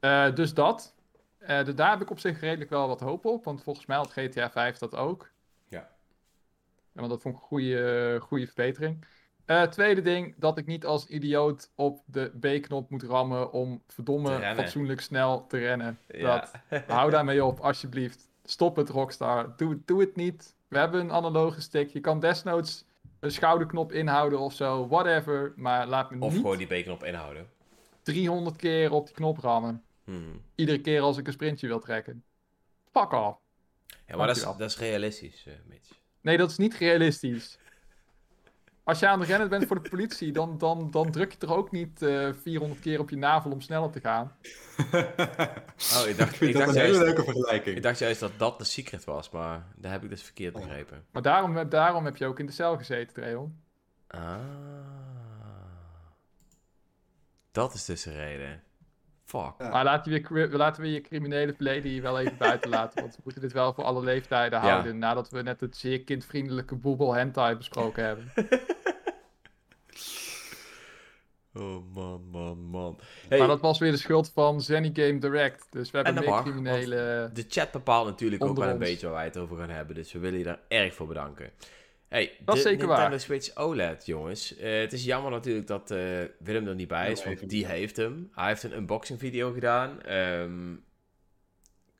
Eh, dus dat. Eh, dus daar heb ik op zich redelijk wel wat hoop op, want volgens mij had GTA 5 dat ook. Ja. Ja, want dat vond ik een goede, goede verbetering. Eh, tweede ding, dat ik niet als idioot op de B-knop moet rammen om verdomme fatsoenlijk snel te rennen. ja. Dat, hou daarmee op, alsjeblieft. Stop het, Rockstar. Doe, doe het niet. We hebben een analoge stick. Je kan desnoods een schouderknop inhouden of zo, whatever. Maar laat me Of niet gewoon die bekerknop inhouden. 300 keer op die knop rammen. Hmm. Iedere keer als ik een sprintje wil trekken. Fuck off. Ja, maar dat is, dat is realistisch, eh, Mitch. Nee, dat is niet realistisch. Als je aan het rennen bent voor de politie, dan, dan, dan druk je toch ook niet eh 400 keer op je navel om sneller te gaan. [LAUGHS] Oh, ik dacht, ik vind ik dat dacht een hele leuke vergelijking. ik dacht juist dat dat de secret was, maar daar heb ik dus verkeerd Oh. begrepen. Maar daarom, daarom heb je ook in de cel gezeten, Dreon. Ah. Dat is dus de reden. Fuck. Ja. Maar laten we, je, laten we je criminele verleden hier wel even buiten [LAUGHS] laten. Want we moeten dit wel voor alle leeftijden Ja. houden. Nadat we net het zeer kindvriendelijke Boebel Hentai besproken hebben. [LAUGHS] Oh man, man, man. Hey, Maar dat was weer de schuld van Zenny Game Direct. Dus we hebben meer criminele... De chat bepaalt natuurlijk ook wel een beetje waar wij het over gaan hebben, dus we willen je daar erg voor bedanken. Hey, Dat de is zeker Nintendo waar. Switch OLED, jongens. Eh, het is jammer natuurlijk dat eh, Willem er niet bij is, want die heeft hem. Hij heeft een unboxing video gedaan. Ehm,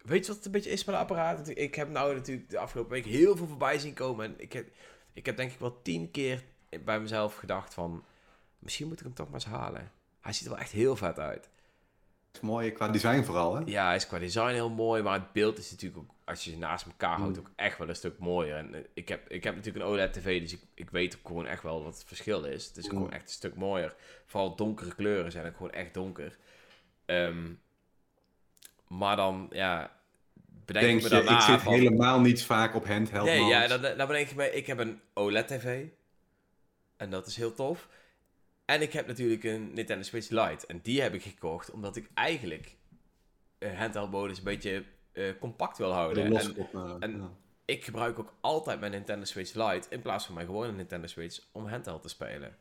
weet je wat het een beetje is met het apparaat? Ik heb nou natuurlijk de afgelopen week heel veel voorbij zien komen. En ik heb, ik heb denk ik wel tien keer bij mezelf gedacht van... Misschien moet ik hem toch maar eens halen. Hij ziet er wel echt heel vet uit. is mooi qua design vooral, hè? Ja, hij is qua design heel mooi, maar het beeld is natuurlijk ook, als je ze naast elkaar houdt, Mm. ook echt wel een stuk mooier. En eh, ik heb, ik heb natuurlijk een OLED-tv, dus ik, ik weet ook gewoon echt wel wat het verschil is. Het is gewoon echt een stuk mooier. Vooral donkere kleuren zijn ook gewoon echt donker. Ehm, maar dan, ja, bedenk Denk ik je, me daarna ik zit van- helemaal niet vaak op handheld Nee, mode. ja, dan, dan bedenk je me, ik heb een OLED-tv. En dat is heel tof. En ik heb natuurlijk een Nintendo Switch Lite. En die heb ik gekocht omdat ik eigenlijk eh handheld modus een beetje eh, compact wil De houden. En op, eh, en- ja. ik gebruik ook altijd mijn Nintendo Switch Lite in plaats van mijn gewone Nintendo Switch om handheld te spelen.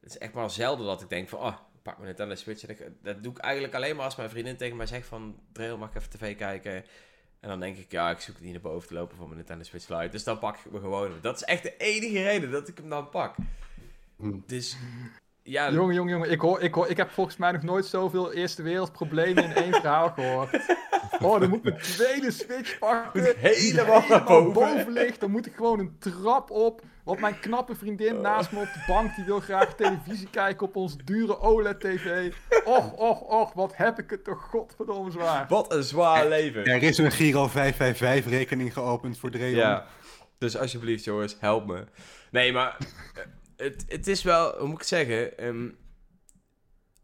Het is echt maar zelden dat ik denk van, oh, ik pak mijn Nintendo Switch. En ik, dat doe ik eigenlijk alleen maar als mijn vriendin tegen mij zegt van, Dreel, mag ik even tv kijken? En dan denk ik, ja, ik zoek het niet naar boven te lopen van mijn Nintendo Switch Lite. Dus dan pak ik me gewoon. Dat is echt de enige reden dat ik hem dan pak. Hm. Dus, ja, Jongen, jongen, jongen. Ik, hoor, ik, hoor, ik heb volgens mij nog nooit zoveel Eerste Wereldproblemen in één verhaal gehoord. [LAUGHS] Oh, dan moet ik mijn tweede Switch pakken. Die helemaal naar boven. ligt. Dan moet ik gewoon een trap op. Want mijn knappe vriendin naast me op de bank, die wil graag televisie kijken op ons dure OLED-tv. Och, och, och, wat heb ik het toch godverdomme zwaar. wat een zwaar leven. Er is een Giro 555 rekening geopend voor Dreon. Ja. Dus alsjeblieft, jongens, help me. Nee, maar eh, het, het is wel, hoe moet ik het zeggen? Ehm,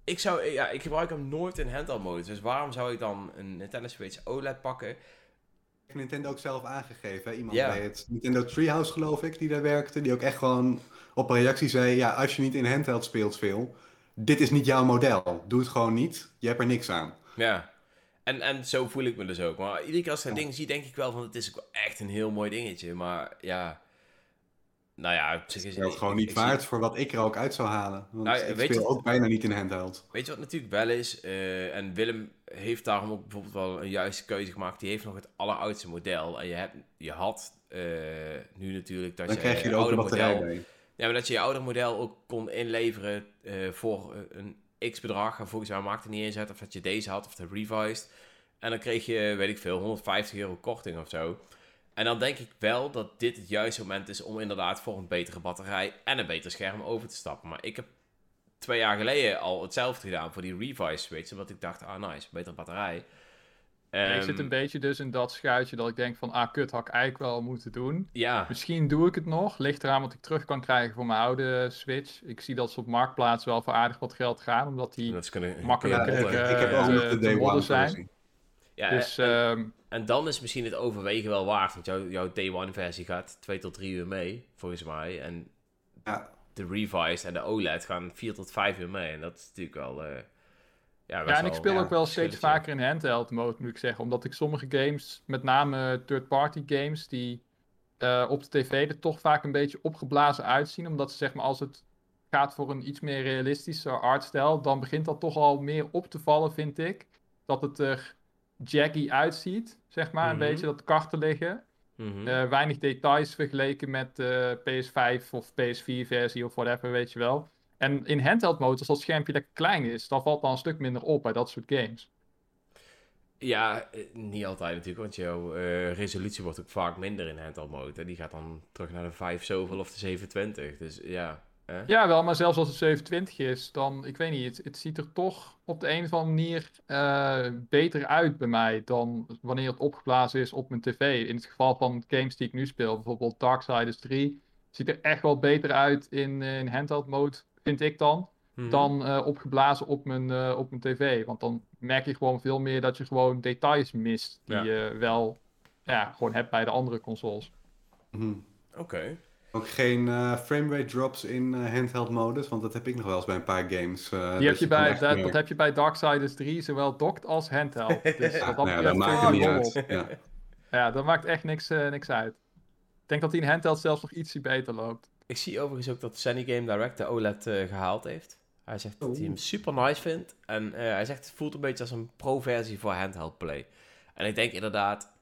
ik, zou, ja, ik gebruik hem nooit in handheld modus. Dus waarom zou ik dan een Nintendo Switch OLED pakken? heeft Nintendo ook zelf aangegeven. hè? Iemand bij het Nintendo Treehouse, geloof ik, die daar werkte. Die ook echt gewoon op een reactie zei: Ja, als je niet in handheld speelt veel, dit is niet jouw model. Doe het gewoon niet. Je hebt er niks aan. Ja. En, en zo voel ik me dus ook. Maar iedere keer als ik dat Ja. ding zie, denk ik wel van... Het is ook echt een heel mooi dingetje. Maar ja... Nou ja, zich is Het is gewoon niet waard voor wat ik er ook uit zou halen. Want Nou, ik weet speel ook bijna niet in handheld. Weet je wat natuurlijk wel is? Eh, en Willem heeft daarom ook bijvoorbeeld wel een juiste keuze gemaakt. Die heeft nog het alleroudste model. En je, hebt, je had eh, nu natuurlijk dat Dan je krijg je er ook batterij model... bij. Ja, maar dat je je oude model ook kon inleveren eh, voor een x-bedrag. En volgens mij maakte het niet eens uit of dat je deze had of de revised. En dan kreeg je, weet ik veel, 150 euro korting of zo. En dan denk ik wel dat dit het juiste moment is om inderdaad voor een betere batterij en een beter scherm over te stappen. Maar ik heb twee jaar geleden al hetzelfde gedaan voor die revised switch. Omdat ik dacht, ah nice, betere batterij. Ja, ik Ehm, zit een beetje dus in dat schuitje dat ik denk van, ah kut, had ik eigenlijk wel moeten doen. Ja, Misschien doe ik het nog. Ligt eraan wat ik terug kan krijgen voor mijn oude Switch. Ik zie dat ze op Marktplaats wel voor aardig wat geld gaan, omdat die... dat is kunnen, makkelijk, kunnen Ja, Makkelijker, ik, ik heb ook eh, nog de te Day One zijn. Ja, Dus en- ehm, En dan is misschien het overwegen wel waard. Want jouw, jouw Day One versie gaat 2 tot 3 uur mee, volgens mij. En Ja, de Revised en de OLED gaan 4 tot 5 uur mee. En dat is natuurlijk wel... eh, ja, ja, en ik speel ook wel steeds vaker in handheld mode, moet ik zeggen. Omdat ik sommige games, met name third-party games, die eh, op de tv er toch vaak een beetje opgeblazen uitzien. Omdat ze zeg maar, als het gaat voor een iets meer realistische artstijl, dan begint dat toch al meer op te vallen, vind ik. Dat het er jaggy uitziet, zeg maar, Mhm. een beetje, dat karten liggen. Mhm. Eh, weinig details vergeleken met de PS5 of PS4 versie of whatever, weet je wel. En in handheld mode, als dat schermpje lekker klein is, dan valt dan een stuk minder op bij dat soort games. Ja, eh, niet altijd natuurlijk. Want jouw eh, resolutie wordt ook vaak minder in handheld mode. Die gaat dan terug naar de 5 zoveel of de 27. Dus ja... Ja, wel, maar zelfs als het 27 is, dan, ik weet niet, het, het ziet er toch op de een of andere manier eh, beter uit bij mij dan wanneer het opgeblazen is op mijn tv. In het geval van games die ik nu speel, bijvoorbeeld Darksiders 3, ziet er echt wel beter uit in, eh, in handheld mode, vind ik dan, Mhm. dan eh, opgeblazen op mijn, eh, op mijn tv. Want dan merk je gewoon veel meer dat je gewoon details mist die Ja. je wel ja, gewoon hebt bij de andere consoles. mhm. Oké. Ook geen eh framerate drops in eh, handheld modus, want dat heb ik nog wel eens bij een paar games. eh, Die dat heb je bij, dat, dat heb je bij Darksiders 3, zowel docked als handheld. [LAUGHS] Dus Ja, dat nou ja, betreft dat maakt het niet uit. Ja. Ja, dat maakt echt niks, eh, niks uit. Ik denk dat die in handheld zelfs nog ietsje beter loopt. Ik zie overigens ook dat Sunny Game Direct de OLED eh, gehaald heeft. Hij zegt dat hij hem super nice vindt. En eh, hij zegt het voelt een beetje als een pro-versie voor handheld play. En ik denk inderdaad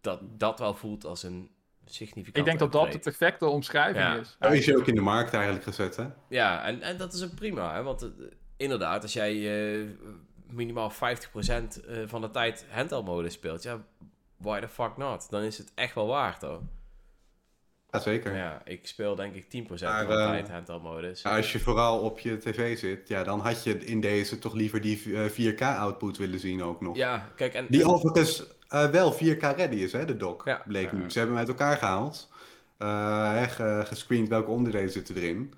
dat dat wel voelt als een significant Ik denk dat dat de perfecte omschrijving Ja. is. Zo is je ook in de markt eigenlijk gezet, hè? Ja, en, en dat is ook prima. Hè? Want eh, inderdaad, als jij eh, minimaal 50% eh, van de tijd handheld mode speelt, ja, why the fuck not? Dan is het echt wel waard hoor. Ja, zeker. Ja, ik speel denk ik 10% Maar, van de tijd handheld modus. Nou, als je vooral op je tv zit, ja, dan had je in deze toch liever die eh, 4K-output willen zien ook nog. Ja, kijk, en... Die overigens eh, wel 4K-ready is, hè, de dock, Ja. bleek nu. Ze hebben hem uit elkaar gehaald. eh, ge- gescreend welke onderdelen zitten erin.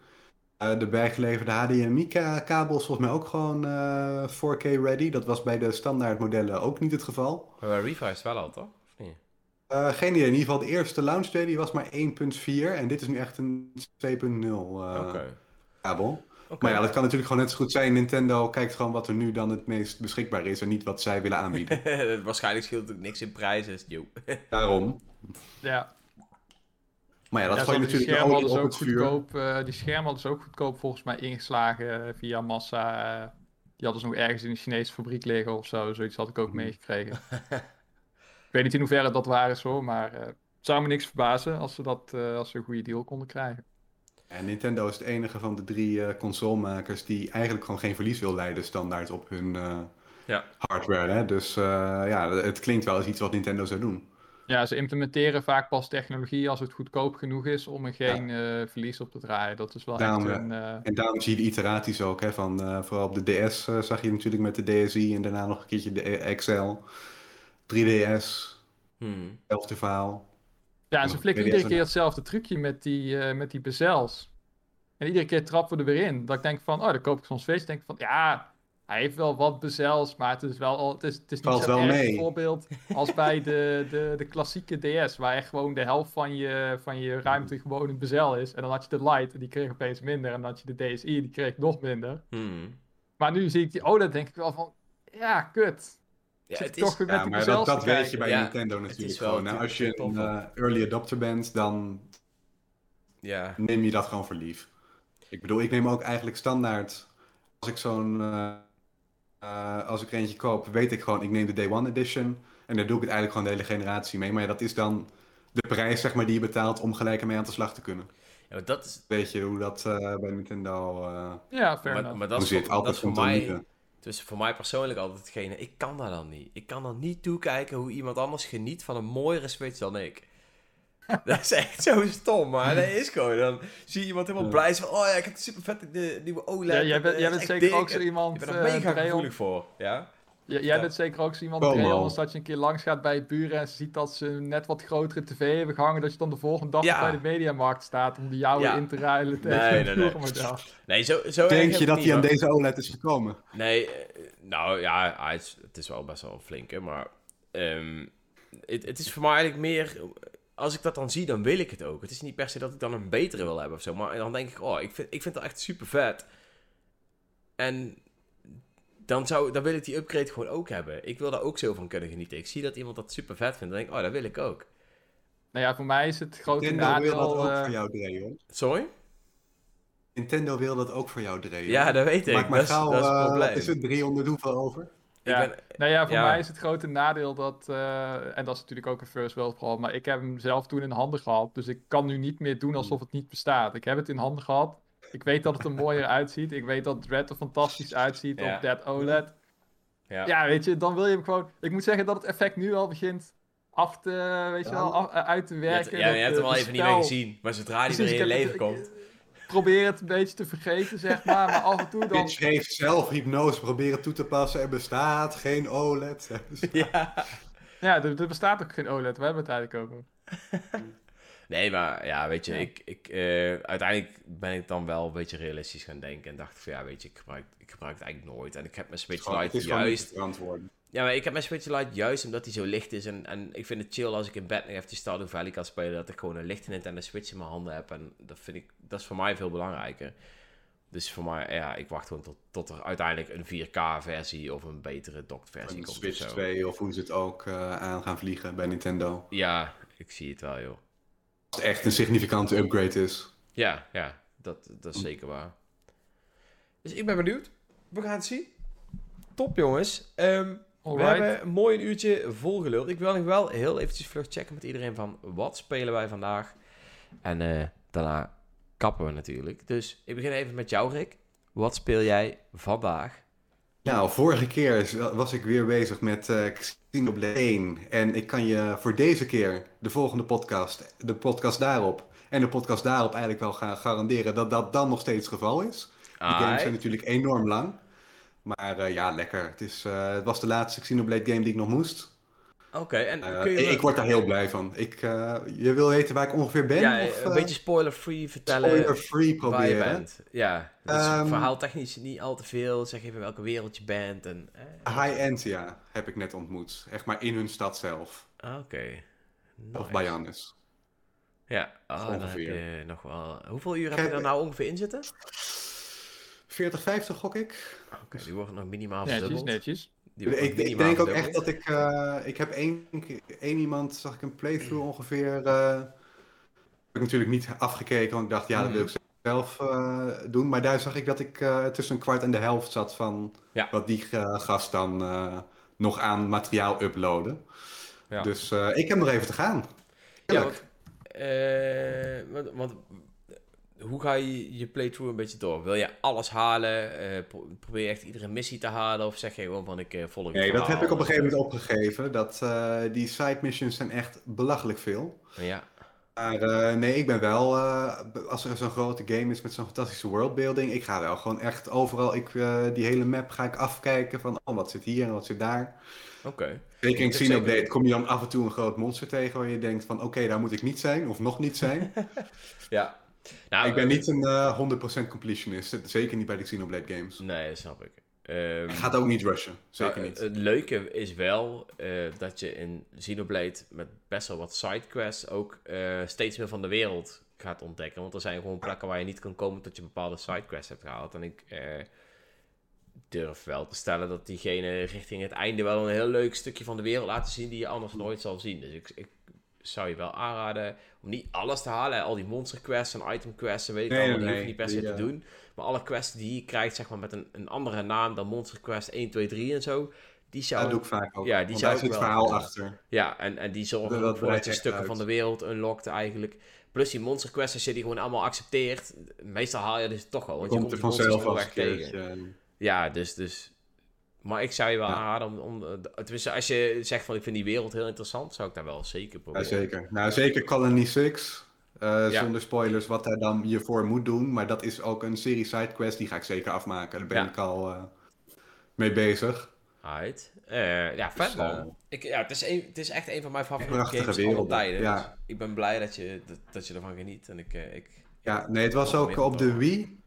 Eh, de bijgeleverde HDMI-kabel is volgens mij ook gewoon eh, 4K ready. Dat was bij de standaard modellen ook niet het geval. Maar bij Revised wel al, toch? Of niet? Eh, geen idee. In ieder geval, de eerste launch day die was maar 1.4 en dit is nu echt een 2.0 eh, Oké. kabel. Maar ja, dat kan natuurlijk gewoon net zo goed zijn. Nintendo kijkt gewoon wat er nu dan het meest beschikbaar is en niet wat zij willen aanbieden. [LAUGHS] Waarschijnlijk scheelt het ook niks in prijs, yo. [LAUGHS] Daarom. Ja, Maar ja, dat ja gooi je natuurlijk op ook het vuur. goedkoop. eh, die schermen hadden ze ook goedkoop volgens mij ingeslagen eh, via massa. eh, die hadden ze nog ergens in een Chinese fabriek liggen of zo. Zoiets had ik ook Mhm. meegekregen. [LAUGHS] ik weet niet in hoeverre dat waar is hoor, maar eh, het zou me niks verbazen als ze, dat, eh, als ze een goede deal konden krijgen. En Nintendo is het enige van de drie eh, consolemakers die eigenlijk gewoon geen verlies wil leiden standaard op hun eh, Ja. hardware. Hè? Dus eh, ja, het klinkt wel als iets wat Nintendo zou doen. Ja, ze implementeren vaak pas technologie als het goedkoop genoeg is om er geen eh, verlies op te draaien. Dat is wel Daarom, echt een... eh, En daarom zie je de iteraties ook. Hè, van, eh, vooral op de DS zag je natuurlijk met de DSi en daarna nog een keertje de XL. 3DS, Hmm. verhaal. Ja, en ze Ja, flikken iedere keer hetzelfde trucje met die, eh, met die bezels. En iedere keer trappen we er weer in. Dat ik denk van, oh, dan koop ik zo'n Switch. denk ik van, ja, hij heeft wel wat bezels, maar het is wel al, het is, het is niet Valt zo wel erg mee. bijvoorbeeld als bij de, de, de klassieke DS, waar echt gewoon de helft van je, van je ruimte gewoon een bezel is. En dan had je de Lite, en die kreeg opeens minder. En dan had je de DSi, die kreeg nog minder. Hmm. Maar nu zie ik die OLED, denk ik wel van, ja, kut. Ja, het toch is, weer met Ja, maar dat, dat weet je bij Ja, Nintendo natuurlijk gewoon. Nou, als je een eh, early adopter bent, dan ja. neem je dat gewoon voor lief. Ik bedoel, ik neem ook eigenlijk standaard, als ik zo'n, eh, eh, als ik er eentje koop, weet ik gewoon, ik neem de Day One Edition. En daar doe ik het eigenlijk gewoon de hele generatie mee. Maar ja, dat is dan de prijs, zeg maar, die je betaalt om gelijk ermee aan de slag te kunnen. ja maar dat is, Weet je hoe dat eh, bij Nintendo eh Ja, fair maar, maar dat hoe is, zit? dat Altijd is voor mij... Dus voor mij persoonlijk altijd hetgene, ik kan dat dan niet. Ik kan dan niet toekijken hoe iemand anders geniet van een mooiere Switch dan ik. [LAUGHS] dat is echt zo stom, maar dat is gewoon. Dan zie je iemand helemaal Ja. blij zijn van, oh ja, ik heb een super vette de, nieuwe OLED. Ja, jij en, bent, eh, jij bent zeker dik ook zo iemand, Ik ben er eh, mega Dreon. gevoelig voor, ja. Ja, jij Ja. bent zeker ook zo iemand, als dat je een keer langs gaat bij je buren en ze ziet dat ze net wat grotere tv hebben gehangen, dat je dan de volgende dag Ja. bij de mediamarkt staat om die jouwe Ja. in te ruilen tegen Nee, nee, nee. model. Nee, zo, zo Denk je dat hij aan deze OLED is gekomen? Nee, eh, nou ja, is, het is wel best wel een flinke, maar ehm, het, het is voor mij eigenlijk meer, als ik dat dan zie, dan wil ik het ook. Het is niet per se dat ik dan een betere wil hebben of zo, maar dan denk ik, oh, ik vind, ik vind het echt super vet. En dan, zou, dan wil ik die upgrade gewoon ook hebben. Ik wil daar ook zo van kunnen genieten. Ik zie dat iemand dat super vet vindt, dan denk ik, oh, dat wil ik ook. Nou ja, voor mij is het grote Nintendo wil dat nadeel... ook eh, voor jou, Dreon. Sorry? Nintendo wil dat ook voor jou, Dreon. Ja, dat weet ik. Maak maar dat, is, gauw, dat is het eh, probleem. is het 300 hoeveel over? Ja. Ik ben, Nou ja, voor Ja. mij is het grote nadeel dat, eh, en dat is natuurlijk ook een first world problem, maar ik heb hem zelf toen in handen gehad, dus ik kan nu niet meer doen alsof het niet bestaat. Ik heb het in handen gehad, ik weet dat het er mooier uitziet, ik weet dat Dread er fantastisch uitziet Ja. op dat OLED. ja. Ja, weet je, dan wil je hem gewoon, ik moet zeggen dat het effect nu al begint af te, weet je Ja. wel, af- eh, uit te werken. ja, je hebt hem al even niet meer gezien, maar zodra die weer in je ik leven het- komt... Ik probeer het een beetje te vergeten, zeg maar, maar af en toe dan... Pitch heeft zelf hypnose proberen toe te passen. Er bestaat geen OLED. [LAUGHS] Ja. Ja, er, er bestaat ook geen OLED, we hebben het eigenlijk over. [LAUGHS] Nee, maar ja, weet je, Ja. ik, ik, eh, uiteindelijk ben ik dan wel een beetje realistisch gaan denken. En dacht van, ja, weet je, ik gebruik, ik gebruik het eigenlijk nooit. En ik heb mijn Switch Lite juist... Ja, maar ik heb mijn Switch Lite juist omdat hij zo licht is. En, en ik vind het chill als ik in bed nog even Stardew Valley kan spelen. Dat ik gewoon een lichte Nintendo Switch in mijn handen heb. En dat vind ik, dat is voor mij veel belangrijker. Dus voor mij, ja, ik wacht gewoon tot, tot er uiteindelijk een 4K-versie of een betere docked versie Een komt. of Switch zo. 2 of hoe ze het ook eh, aan gaan vliegen bij Nintendo. Ja, ik zie het wel, joh. Het echt een significante upgrade is. Ja, ja, dat, dat is zeker waar. Dus ik ben benieuwd. We gaan het zien. Top, jongens. Ehm, we hebben een mooi een uurtje volgeluld. Ik wil nog wel heel eventjes vlug checken met iedereen van wat spelen wij vandaag. En eh, daarna kappen we natuurlijk. Dus ik begin even met jou, Rick. Wat speel jij vandaag? Nou, vorige keer was ik weer bezig met eh Xenoblade 1. En ik kan je voor deze keer, de volgende podcast, de podcast daarop en de podcast daarop eigenlijk wel gaan garanderen dat dat dan nog steeds het geval is. Die games zijn natuurlijk enorm lang. Maar eh, ja, lekker. Het, is, eh, het was de laatste Xenoblade game die ik nog moest. Oké, en Eh, kun je... ik, word daar heel blij van. Ik, eh, je wil weten waar ik ongeveer ben? ja, of, een eh, beetje spoiler-free vertellen spoiler-free waar je proberen? bent. Ja, dus Ehm, verhaaltechnisch niet al te veel. Zeg even welke wereld je bent. En, eh. High-end, ja, heb ik net ontmoet. Echt maar in hun stad zelf. Oké. Of Nice. bij Jannes. Ja, oh, dan heb Ongeveer. je nog wel... Hoeveel uur heb Kijk, je er nou ongeveer in zitten? 40, 50 gok ik. Oké, die worden nog minimaal Netjes, verdubbeld. netjes. Die Ik, denk ook echt dat ik... eh, ik heb één, één iemand, zag ik een playthrough ongeveer... eh heb ik natuurlijk niet afgekeken, want ik dacht, ja, dat wil ik zelf eh, doen. Maar daar zag ik dat ik tussen een kwart en de helft zat van Ja. wat die gast dan nog aan materiaal uploaden. Ja. Dus ik heb nog even te gaan. Ja, want hoe ga je je playthrough een beetje door? Wil je alles halen? Eh, pro- probeer je echt iedere missie te halen? Of zeg je gewoon van ik eh, volg Nee, dat heb ik op een gegeven moment opgegeven. Dat, eh, die side missions zijn echt belachelijk veel. Ja, Maar nee, ik ben wel, als er zo'n grote game is met zo'n fantastische worldbuilding, ik ga wel gewoon echt overal, ik, die hele map ga ik afkijken van, oh, wat zit hier en wat zit daar. Oké. Zeker in Xenoblade zeker- kom je dan af en toe een groot monster tegen waar je denkt van oké, daar moet ik niet zijn of nog niet zijn. [LAUGHS] Ja. Nou, ik ben eh, niet een eh 100% completionist, zeker niet bij de Xenoblade games. Nee, dat snap ik. Ehm, Ik ga het ook niet rushen, zeker nou, niet. Het leuke is wel eh, dat je in Xenoblade met best wel wat sidequests ook eh, steeds meer van de wereld gaat ontdekken. Want er zijn gewoon plekken waar je niet kan komen tot je bepaalde sidequests hebt gehaald. En ik eh, durf wel te stellen dat diegene richting het einde wel een heel leuk stukje van de wereld laten zien die je anders nooit zal zien. Dus ik, ik zou je wel aanraden om niet alles te halen. Al die monster quests en item quests en weet ik Nee, allemaal, nee, die hoef je niet per se te eh, doen. Maar alle quests die je krijgt, zeg maar met een, een andere naam dan Monster Quest 1, 2, 3 en zo, die zou... dat doe ik vaak ook. ja, die zou daar zit het wel- verhaal achter. Ja, en, en die zorgen dat voor dat je stukken uit. van de wereld unlockt eigenlijk. Plus die monster quests, als je die gewoon allemaal accepteert, meestal haal je dus toch wel. Want je Komt er vanzelf als weg tegen. Ja, dus, dus... Maar ik zou je wel Ja. aanraden om... om eh, tenminste, als je zegt van ik vind die wereld heel interessant, zou ik daar wel zeker Ja, proberen. zeker. Nou, zeker Colony 6. eh, Ja. Zonder spoilers wat hij dan hiervoor moet doen. Maar dat is ook een serie sidequest, die ga ik zeker afmaken. Daar ben Ja. ik al eh, mee bezig. Right. Ja, vet Dus, man. eh, ik, ja, het, is een, het is echt een van mijn favoriete games aller werelden, tijden. ja. Dus ik ben blij dat je, dat, dat je ervan geniet. En ik... ik Ja, nee, het was ook op de. Wii.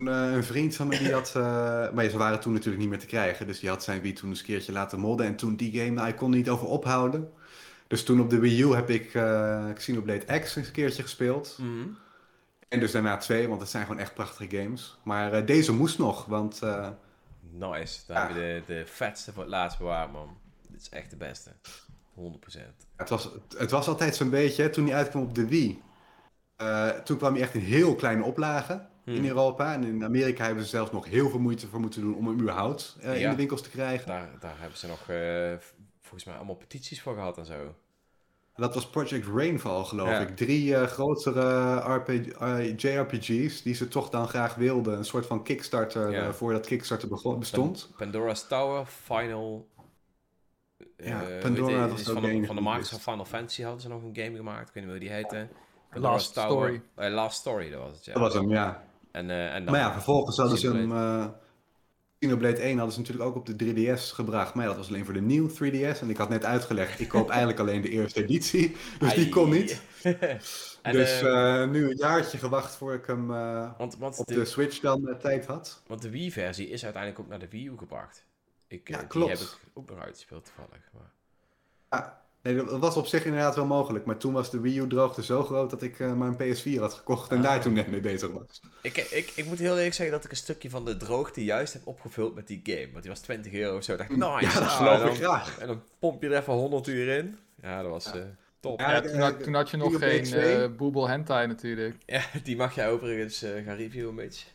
Een, eh, een vriend van me die had. eh, maar ze waren toen natuurlijk niet meer te krijgen. Dus die had zijn Wii toen eens een keertje laten modden. En toen die game, nou, ik kon er niet over ophouden. Dus toen op de Wii U heb ik eh Xenoblade X een keertje gespeeld. Mhm. En dus daarna twee, want het zijn gewoon echt prachtige games. Maar deze moest nog, want Nice. Dan Ja. heb je de, de vetste voor het laatst bewaard, man. Dit is echt de beste. 100%. het, was, het was altijd zo'n beetje, toen hij uitkwam op de Wii. toen kwam hij echt in heel kleine oplagen in Hmm. Europa. En in Amerika hebben ze zelfs nog heel veel moeite voor moeten doen om hem überhaupt eh, in de winkels te krijgen. Daar, daar hebben ze nog eh, volgens mij allemaal petities voor gehad en zo. Dat was Project Rainfall, geloof Ja. ik. Drie eh, grotere RPG, JRPG's die ze toch dan graag wilden. Een soort van Kickstarter Ja. voordat Kickstarter begon, bestond. Pandora's Tower, Final... Ja, eh, Pandora je, was van, de, van de makers van Final Fantasy hadden ze nog een game gemaakt. Ik weet niet meer hoe die heette. Last Story. Eh, Last Story, dat was het, ja. Dat was hem, ja. En, eh, en dan, Maar ja, vervolgens hadden ze hem... Eh Xenoblade 1 hadden ze natuurlijk ook op de 3DS gebracht. Maar ja, dat was alleen voor de nieuwe 3DS. En ik had net uitgelegd, ik koop [LAUGHS] eigenlijk alleen de eerste editie. Dus die kon niet. [LAUGHS] En, dus eh, eh, nu een jaartje gewacht voor ik hem want, want, op de, de Switch dan tijd had. want de Wii-versie is uiteindelijk ook naar de Wii U gebracht. Ik, Ja, Die klopt. heb ik ook nog uitgespeeld toevallig. Maar... Ja, nee, dat was op zich inderdaad wel mogelijk. Maar toen was de Wii U droogte zo groot dat ik eh, een PS4 had gekocht en Ah. daar toen net mee bezig was. Ik, ik, ik moet heel eerlijk zeggen dat ik een stukje van de droogte juist heb opgevuld met die game. Want die was 20 euro of zo. Ik dacht, nice. Ja, dat Ah, geloof en ik dan, graag. En dan pomp je er even 100 uur in. Ja, dat was eh, top. Ja, Ja, ik- toen, had, toen had je nog geen 2. eh Boebel Hentai natuurlijk. Ja, die mag jij overigens eh, gaan reviewen, beetje.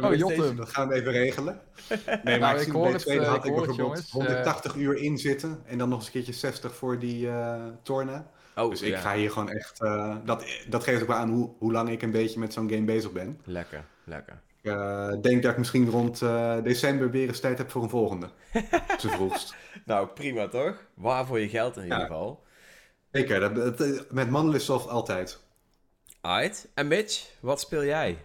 Oh, Jotte. Dat gaan we even regelen. [LAUGHS] Nee, Nou, ik ik zie hoor bij het, tweede eh, had ik ik hoor het, bijvoorbeeld jongens. 180 uur in zitten. En dan nog eens een keertje 60 voor die eh Torna. Oh, Dus ik ja. ga hier gewoon echt... eh, dat, dat geeft ook wel aan hoe, hoe lang ik een beetje met zo'n game bezig ben. Lekker, lekker. Ik eh, denk dat ik misschien rond eh, december weer eens tijd heb voor een volgende. [LAUGHS] Zo vroegst. Nou, prima toch? Waar voor je geld in ieder geval. Zeker, dat, dat- met Mandelsoft altijd. Aight. En Mitch, wat speel jij?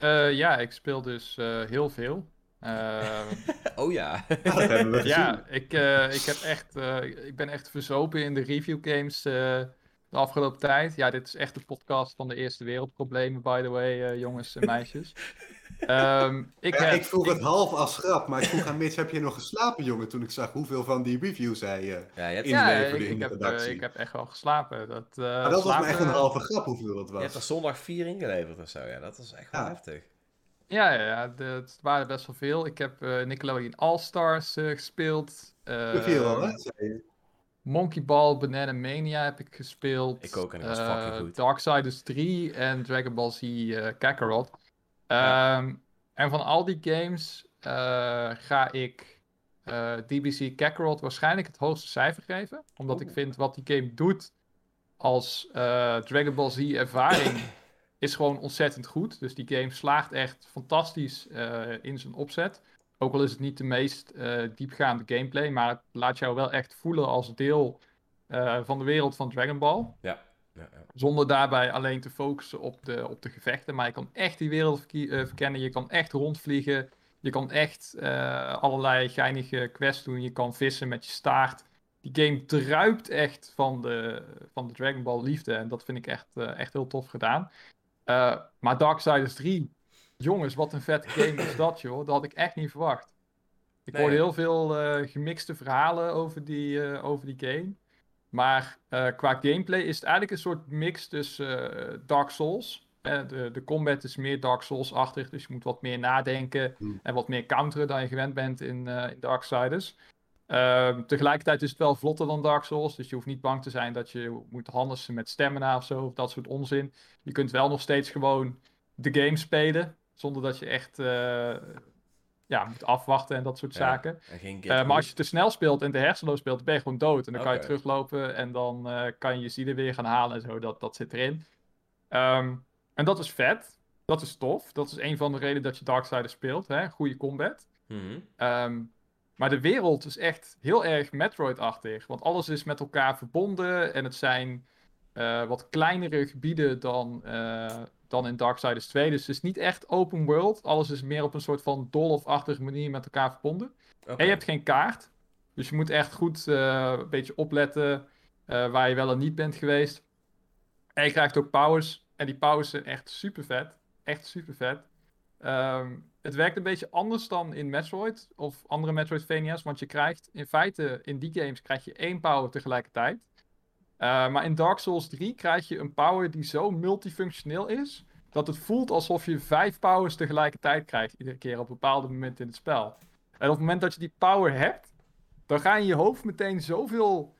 Eh, ja, ik speel dus eh, heel veel. Eh, [LAUGHS] Oh ja. Ja, [LAUGHS] dat hebben we gezien. ja, ik, eh, ik, heb echt, eh, ik ben echt verzopen in de review games eh, de afgelopen tijd. Ja, dit is echt de podcast van de Eerste Wereldproblemen, by the way, eh, jongens en meisjes. [LAUGHS] Ehm, ik, Ja, heb, ik vroeg het half als grap, maar ik vroeg aan Mitch, heb je nog geslapen, jongen? Toen ik zag hoeveel van die reviews hij... eh Ja, je hebt, In- ja, inleverde ik, in ik de heb, redactie. eh, ik heb echt wel geslapen. Dat, eh, maar dat was slapen- echt een halve grap hoeveel dat je hebt er was. zondag vier ingeleverd of zo. Ja, dat is echt wel Ja. heftig. Ja, ja, ja het waren best wel veel. Ik heb eh, Nickelodeon All-Stars gespeeld. eh, Hoeveel al, hè? je? Monkey Ball Banana Mania heb ik gespeeld. Ik ook en dat was fucking goed. Darksiders 3 en Dragon Ball Z eh Kakarot. Ja. Ehm, en van al die games eh, ga ik eh, DBC Kakarot waarschijnlijk het hoogste cijfer geven. Omdat ik Oeh. vind wat die game doet als eh, Dragon Ball Z ervaring [COUGHS] is gewoon ontzettend goed. Dus die game slaagt echt fantastisch in zijn opzet. Ook al is het niet de meest diepgaande gameplay, maar het laat jou wel echt voelen als deel van de wereld van Dragon Ball. Ja, ja. Zonder daarbij alleen te focussen op de, op de gevechten. Maar je kan echt die wereld eh, verkennen. Je kan echt rondvliegen. Je kan echt eh, allerlei geinige quests doen. Je kan vissen met je staart. Die game druipt echt van de, van de Dragon Ball liefde. En dat vind ik echt, eh, echt heel tof gedaan. Uh, maar Darksiders 3, jongens, wat een vette game is dat, joh. Dat had ik echt niet verwacht. Ik Nee. hoorde heel veel gemixte verhalen over die, over die game. Maar uh, qua gameplay is het eigenlijk een soort mix tussen uh, Dark Souls. de, de combat is meer Dark Souls-achtig, dus je moet wat meer nadenken Hmm. en wat meer counteren dan je gewend bent in, in Darksiders. Ehm, tegelijkertijd is het wel vlotter dan Dark Souls, dus je hoeft niet bang te zijn dat je moet handelen met stamina of zo, of dat soort onzin. Je kunt wel nog steeds gewoon de game spelen, zonder dat je echt ja, moet afwachten en dat soort zaken. Uh, maar als je te snel speelt en te hersenloos speelt, ben je gewoon dood. En dan kan je teruglopen en dan uh, kan je je zielen weer gaan halen en zo. Dat, dat zit erin. Um, en dat is vet. Dat is tof. Dat is een van de redenen dat je Darksiders speelt. Hè? Goede combat. Mhm. Um, maar de wereld is echt heel erg Metroid-achtig. Want alles is met elkaar verbonden. En het zijn uh, wat kleinere gebieden dan, uh, dan in Darksiders 2. Dus het is niet echt open world. Alles is meer op een soort van Dolph-achtige manier met elkaar verbonden. En je hebt geen kaart. Dus je moet echt goed uh, een beetje opletten uh, waar je wel en niet bent geweest. En je krijgt ook powers. En die powers zijn echt super vet. Echt super vet. Um, het werkt een beetje anders dan in Metroid of andere Metroidvania's. Want je krijgt in feite in die games krijg je één power tegelijkertijd. Uh, maar in Dark Souls 3 krijg je een power die zo multifunctioneel is. Dat het voelt alsof je vijf powers tegelijkertijd krijgt. Iedere keer op bepaalde momenten in het spel. En op het moment dat je die power hebt. Dan ga je in je hoofd meteen zoveel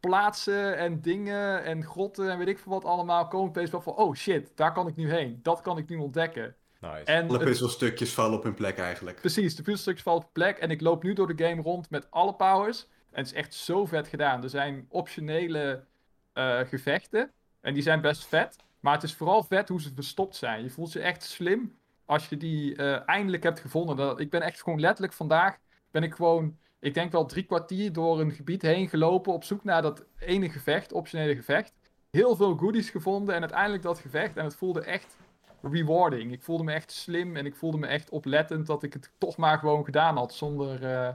plaatsen en dingen en grotten en weet ik veel wat allemaal. Komen opeens wel van, oh shit, daar kan ik nu heen. Dat kan ik nu ontdekken. Nice. En Alle het- puzzelstukjes vallen op hun plek eigenlijk. Precies, de puzzelstukjes vallen op plek. En ik loop nu door de game rond met alle powers. En het is echt zo vet gedaan. Er zijn optionele eh, gevechten. En die zijn best vet. Maar het is vooral vet hoe ze verstopt zijn. Je voelt je echt slim als je die eh, eindelijk hebt gevonden. Dat, ik ben echt gewoon letterlijk vandaag... ben ik gewoon, ik denk wel drie kwartier door een gebied heen gelopen... op zoek naar dat ene gevecht, optionele gevecht. Heel veel goodies gevonden en uiteindelijk dat gevecht. En het voelde echt rewarding. Ik voelde me echt slim en ik voelde me echt oplettend dat ik het toch maar gewoon gedaan had. Zonder, uh,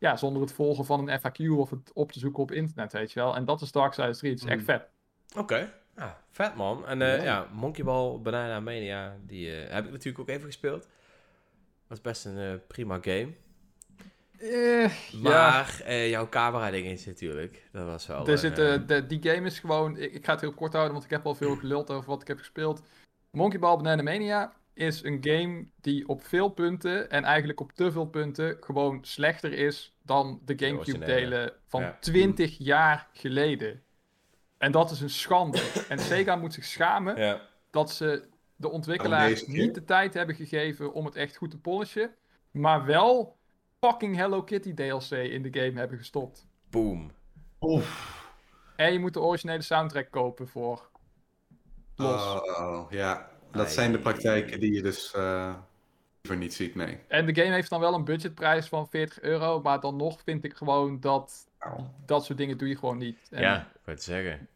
ja, zonder het volgen van een FAQ of het op te zoeken op internet, weet je wel. En dat is Darksiders 3. Het is echt Mm. vet. Oké. Ja, vet man. En eh, Ja. ja, Monkey Ball Banana Mania, die eh, heb ik natuurlijk ook even gespeeld. Is best een eh, prima game. Eh, ja, Maar jouw camera ding is natuurlijk, dat was wel... er zit, de, die game is gewoon... Ik, ik ga het heel kort houden, want ik heb al veel [CLEARS THROAT] geluld over wat ik heb gespeeld. Monkey Ball Banana Mania is een game die op veel punten, en eigenlijk op te veel punten, gewoon slechter is dan de Gamecube-delen van Ja. 20 jaar geleden. En dat is een schande. en Sega moet zich schamen ja. dat ze de ontwikkelaar deze keer? niet de tijd hebben gegeven om het echt goed te polishen, maar wel fucking Hello Kitty DLC in de game hebben gestopt. Boom. Oef. En je moet de originele soundtrack kopen voor los. Oh, oh, ja. Dat zijn de praktijken die je dus eh, liever niet ziet, nee. En de game heeft dan wel een budgetprijs van 40 euro, maar dan nog vind ik gewoon dat dat soort dingen doe je gewoon niet. En ja, ik wou het zeggen.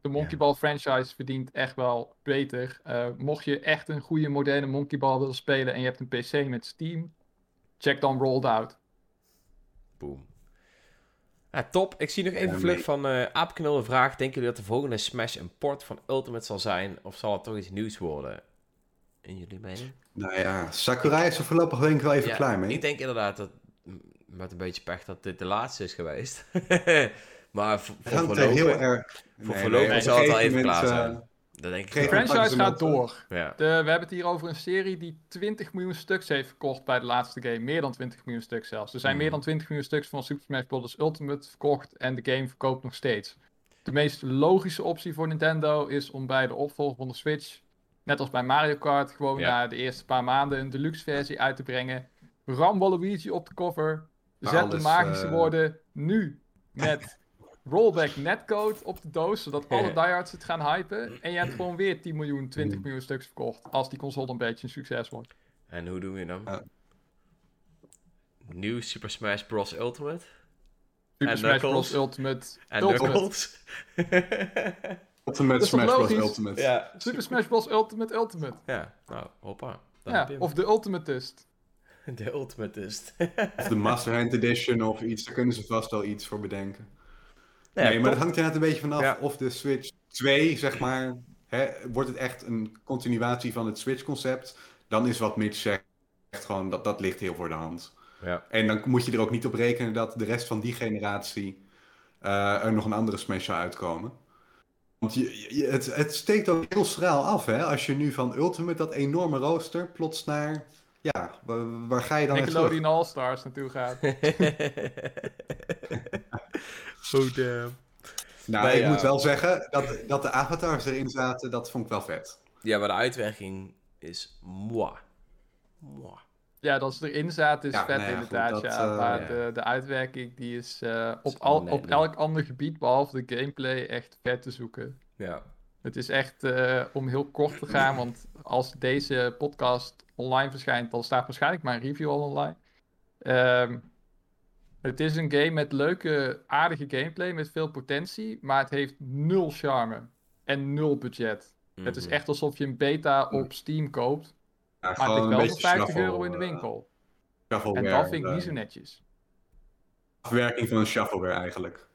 de Monkey Ja. Ball franchise verdient echt wel beter. Eh, mocht je echt een goede moderne Monkey Ball willen spelen en je hebt een PC met Steam, check dan Rolled Out. Boom. Ja, top. Ik zie nog even Ja, vlug nee. van eh Aapknul een vraag. Denken jullie dat de volgende Smash een port van Ultimate zal zijn? Of zal het toch iets nieuws worden? In jullie mening? Nou ja, Sakurai is er voorlopig denk ik wel even Ja, klaar mee. Ik denk inderdaad dat, m, met een beetje pech, dat dit de laatste is geweest. [LAUGHS] maar voor, Het voor hangt heel voorlopig, erg... voor Nee, voorlopig nee, zal het al even klaar zijn. eh, dat denk ik Geef wel. hem- franchise ze gaat door. Ja. De, we hebben het hier over een serie die 20 miljoen stuks heeft verkocht bij de laatste game. Meer dan 20 miljoen stuks zelfs. Er zijn Hmm. meer dan 20 miljoen stuks van Super Smash Bros. Ultimate verkocht en de game verkoopt nog steeds. De meest logische optie voor Nintendo is om bij de opvolger van de Switch, net als bij Mario Kart, gewoon Ja. na de eerste paar maanden een deluxe versie uit te brengen. Ram Waluigi op de cover. Maar Zet de magische eh, woorden nu met rollback netcode op de doos, zodat [LAUGHS] alle diehards het gaan hypen. En je hebt gewoon weer 10 miljoen, 20 Hmm. miljoen stuks verkocht. Als die console een beetje een succes wordt. En hoe doen we dan? Nieuw Super Smash Bros. Ultimate. Super En Smash Knuckles. Bros. Ultimate. En Ultimate. [LAUGHS] Ultimate Smash Bros. Ultimate. ja. Super Smash Bros. Ultimate Ultimate. Ja, nou, hoppa. Dan Ja, of de Ultimatist. [LAUGHS] De Ultimate is Of de Master Hand Edition of iets, daar kunnen ze vast wel iets voor bedenken. Nee, maar dat hangt inderdaad een beetje vanaf Ja. of de Switch 2, zeg maar, hè, wordt het echt een continuatie van het Switch-concept, dan is wat Mitch zegt echt gewoon, dat, dat ligt heel voor de hand. Ja. En dan moet je er ook niet op rekenen dat de rest van die generatie eh, er nog een andere Smash zou uitkomen. Want je, je- het, het steekt ook heel schraal af, hè? Als je nu van Ultimate, dat enorme rooster, plots naar... Ja, waar, waar ga je dan? Nickelodeon All-Stars naartoe gaat. [LAUGHS] oh damn. Nou, ik ja. moet wel zeggen dat, dat de avatars erin zaten, dat vond ik wel vet. Ja, maar de uitwerking is moi. Moi. Ja, dat ze erin zaten is Ja, vet nou ja, inderdaad. goed, dat, ja. eh, maar ja. De, de uitwerking die is eh, op, Is al, op elk ander gebied behalve de gameplay echt vet te zoeken. Ja. Het is echt eh, om heel kort te gaan, want als deze podcast online verschijnt, dan staat waarschijnlijk mijn review al online. Ehm, het is een game met leuke, aardige gameplay, met veel potentie, maar het heeft nul charme en nul budget. Het is Mhm. echt alsof je een beta op Steam koopt, Ja, maar het ligt een wel voor beetje 50 shuffle, euro in de eh, winkel. shuffleware, En dat vind ik niet eh, zo netjes. Afwerking van een shuffleware eigenlijk.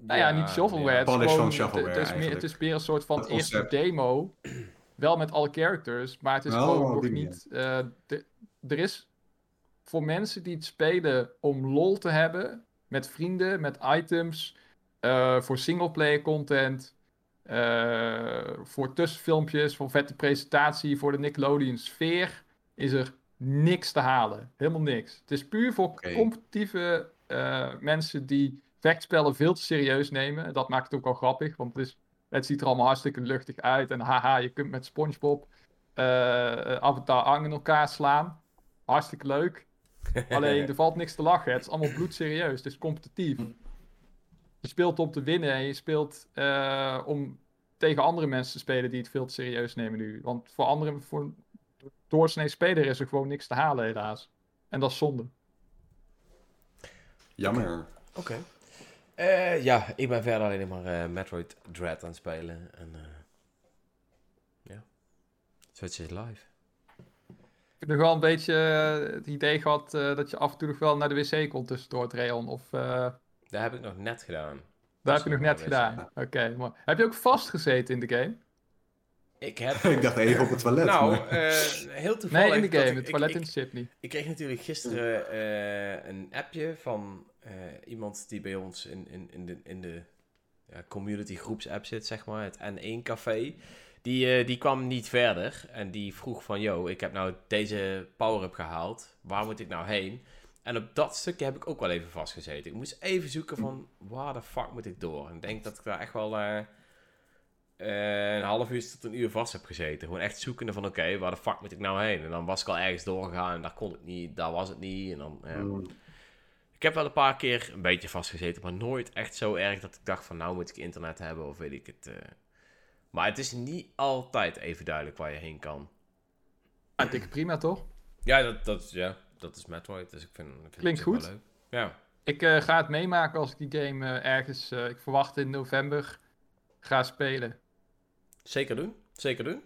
Nou ja, niet shovelware. Het is, Polish gewoon, van shovelware het, is meer, het is meer een soort van Dat eerste concept. demo. Wel met alle characters, maar het is Oh, nog niet. eh, de- er is voor mensen die het spelen om lol te hebben, met vrienden, met items, eh, voor singleplayer content, eh, voor tussenfilmpjes, voor vette presentatie, voor de Nickelodeon sfeer, is er niks te halen. Helemaal niks. Het is puur voor competitieve eh, mensen die vechtspellen veel te serieus nemen. Dat maakt het ook wel grappig, want het, is, het ziet er allemaal hartstikke luchtig uit. En haha, je kunt met SpongeBob eh af en toe aan in elkaar slaan. Hartstikke leuk. [LAUGHS] Alleen er valt niks te lachen. Het is allemaal bloedserieus. Het is competitief. Je speelt om te winnen en je speelt eh, om tegen andere mensen te spelen die het veel te serieus nemen nu. Want voor andere, voor een doorsnee speler is er gewoon niks te halen, helaas. En dat is zonde. Jammer. Oké. Eh, ja, ik ben verder alleen maar eh, Metroid Dread aan het spelen. En eh ja, Switch is live. Ik heb nog wel een beetje eh, het idee gehad eh, dat je af en toe nog wel naar de wc kon tussendoor, Treon. Of eh, Dat heb ik nog net gedaan. daar is heb je nog net gedaan. Oké, mooi. Heb je ook vastgezeten in de game? Ik heb... [LAUGHS] ik dacht even op het toilet. nou, maar- eh, heel toevallig... Nee, in de dat game. Het toilet ik, in Sydney. Ik kreeg natuurlijk gisteren eh, een appje van eh, iemand die bij ons in, in, in de, in de ja, community groepsapp zit, zeg maar, het N1 Café. Die, eh, die kwam niet verder en die vroeg van, yo, ik heb nou deze power-up gehaald, waar moet ik nou heen? En op dat stukje heb ik ook wel even vastgezeten. Ik moest even zoeken van, waar de fuck moet ik door? En ik denk dat ik daar echt wel eh, eh, een half uur tot een uur vast heb gezeten. Gewoon echt zoekende van, oké, waar de fuck moet ik nou heen? En dan was ik al ergens doorgegaan en daar kon ik niet, daar was het niet. En dan. Mm. Ik heb wel een paar keer een beetje vastgezeten, maar nooit echt zo erg dat ik dacht van, nou moet ik internet hebben of weet ik het. Maar het is niet altijd even duidelijk waar je heen kan. Ah, dikke prima, toch? Ja, dat, dat, ja, dat is Metroid, dus ik vind, ik vind Klinkt het goed. wel leuk. Ja. Ik eh, ga het meemaken als ik die game eh, ergens, eh, ik verwacht in november, ga spelen. Zeker doen. Zeker doen.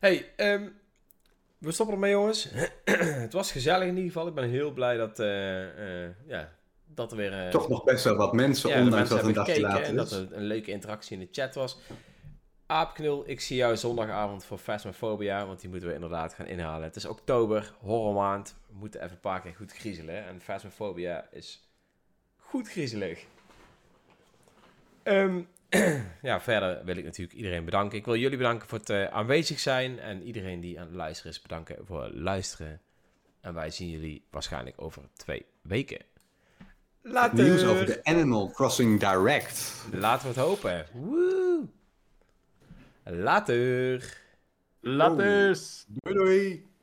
Hey, ehm, we stoppen ermee, jongens. [CLEARS THROAT] het was gezellig in ieder geval. Ik ben heel blij dat, eh, eh, ja, dat er weer... eh, Toch nog best wel wat mensen, ja, ondanks dat het een later en is. dat er een leuke interactie in de chat was. Aapknul, ik zie jou zondagavond voor Phasmophobia, want die moeten we inderdaad gaan inhalen. Het is oktober, horrormaand. We moeten even een paar keer goed griezelen. En Phasmophobia is goed griezelig. Ehm, [CLEARS THROAT] ja, verder wil ik natuurlijk iedereen bedanken. Ik wil jullie bedanken voor het eh, aanwezig zijn. En iedereen die aan het luisteren is, bedanken voor het luisteren. En wij zien jullie waarschijnlijk over twee weken. Later. Nieuws over de Animal Crossing Direct. Laten we het hopen. Woe. Later. Laters! Doei doei!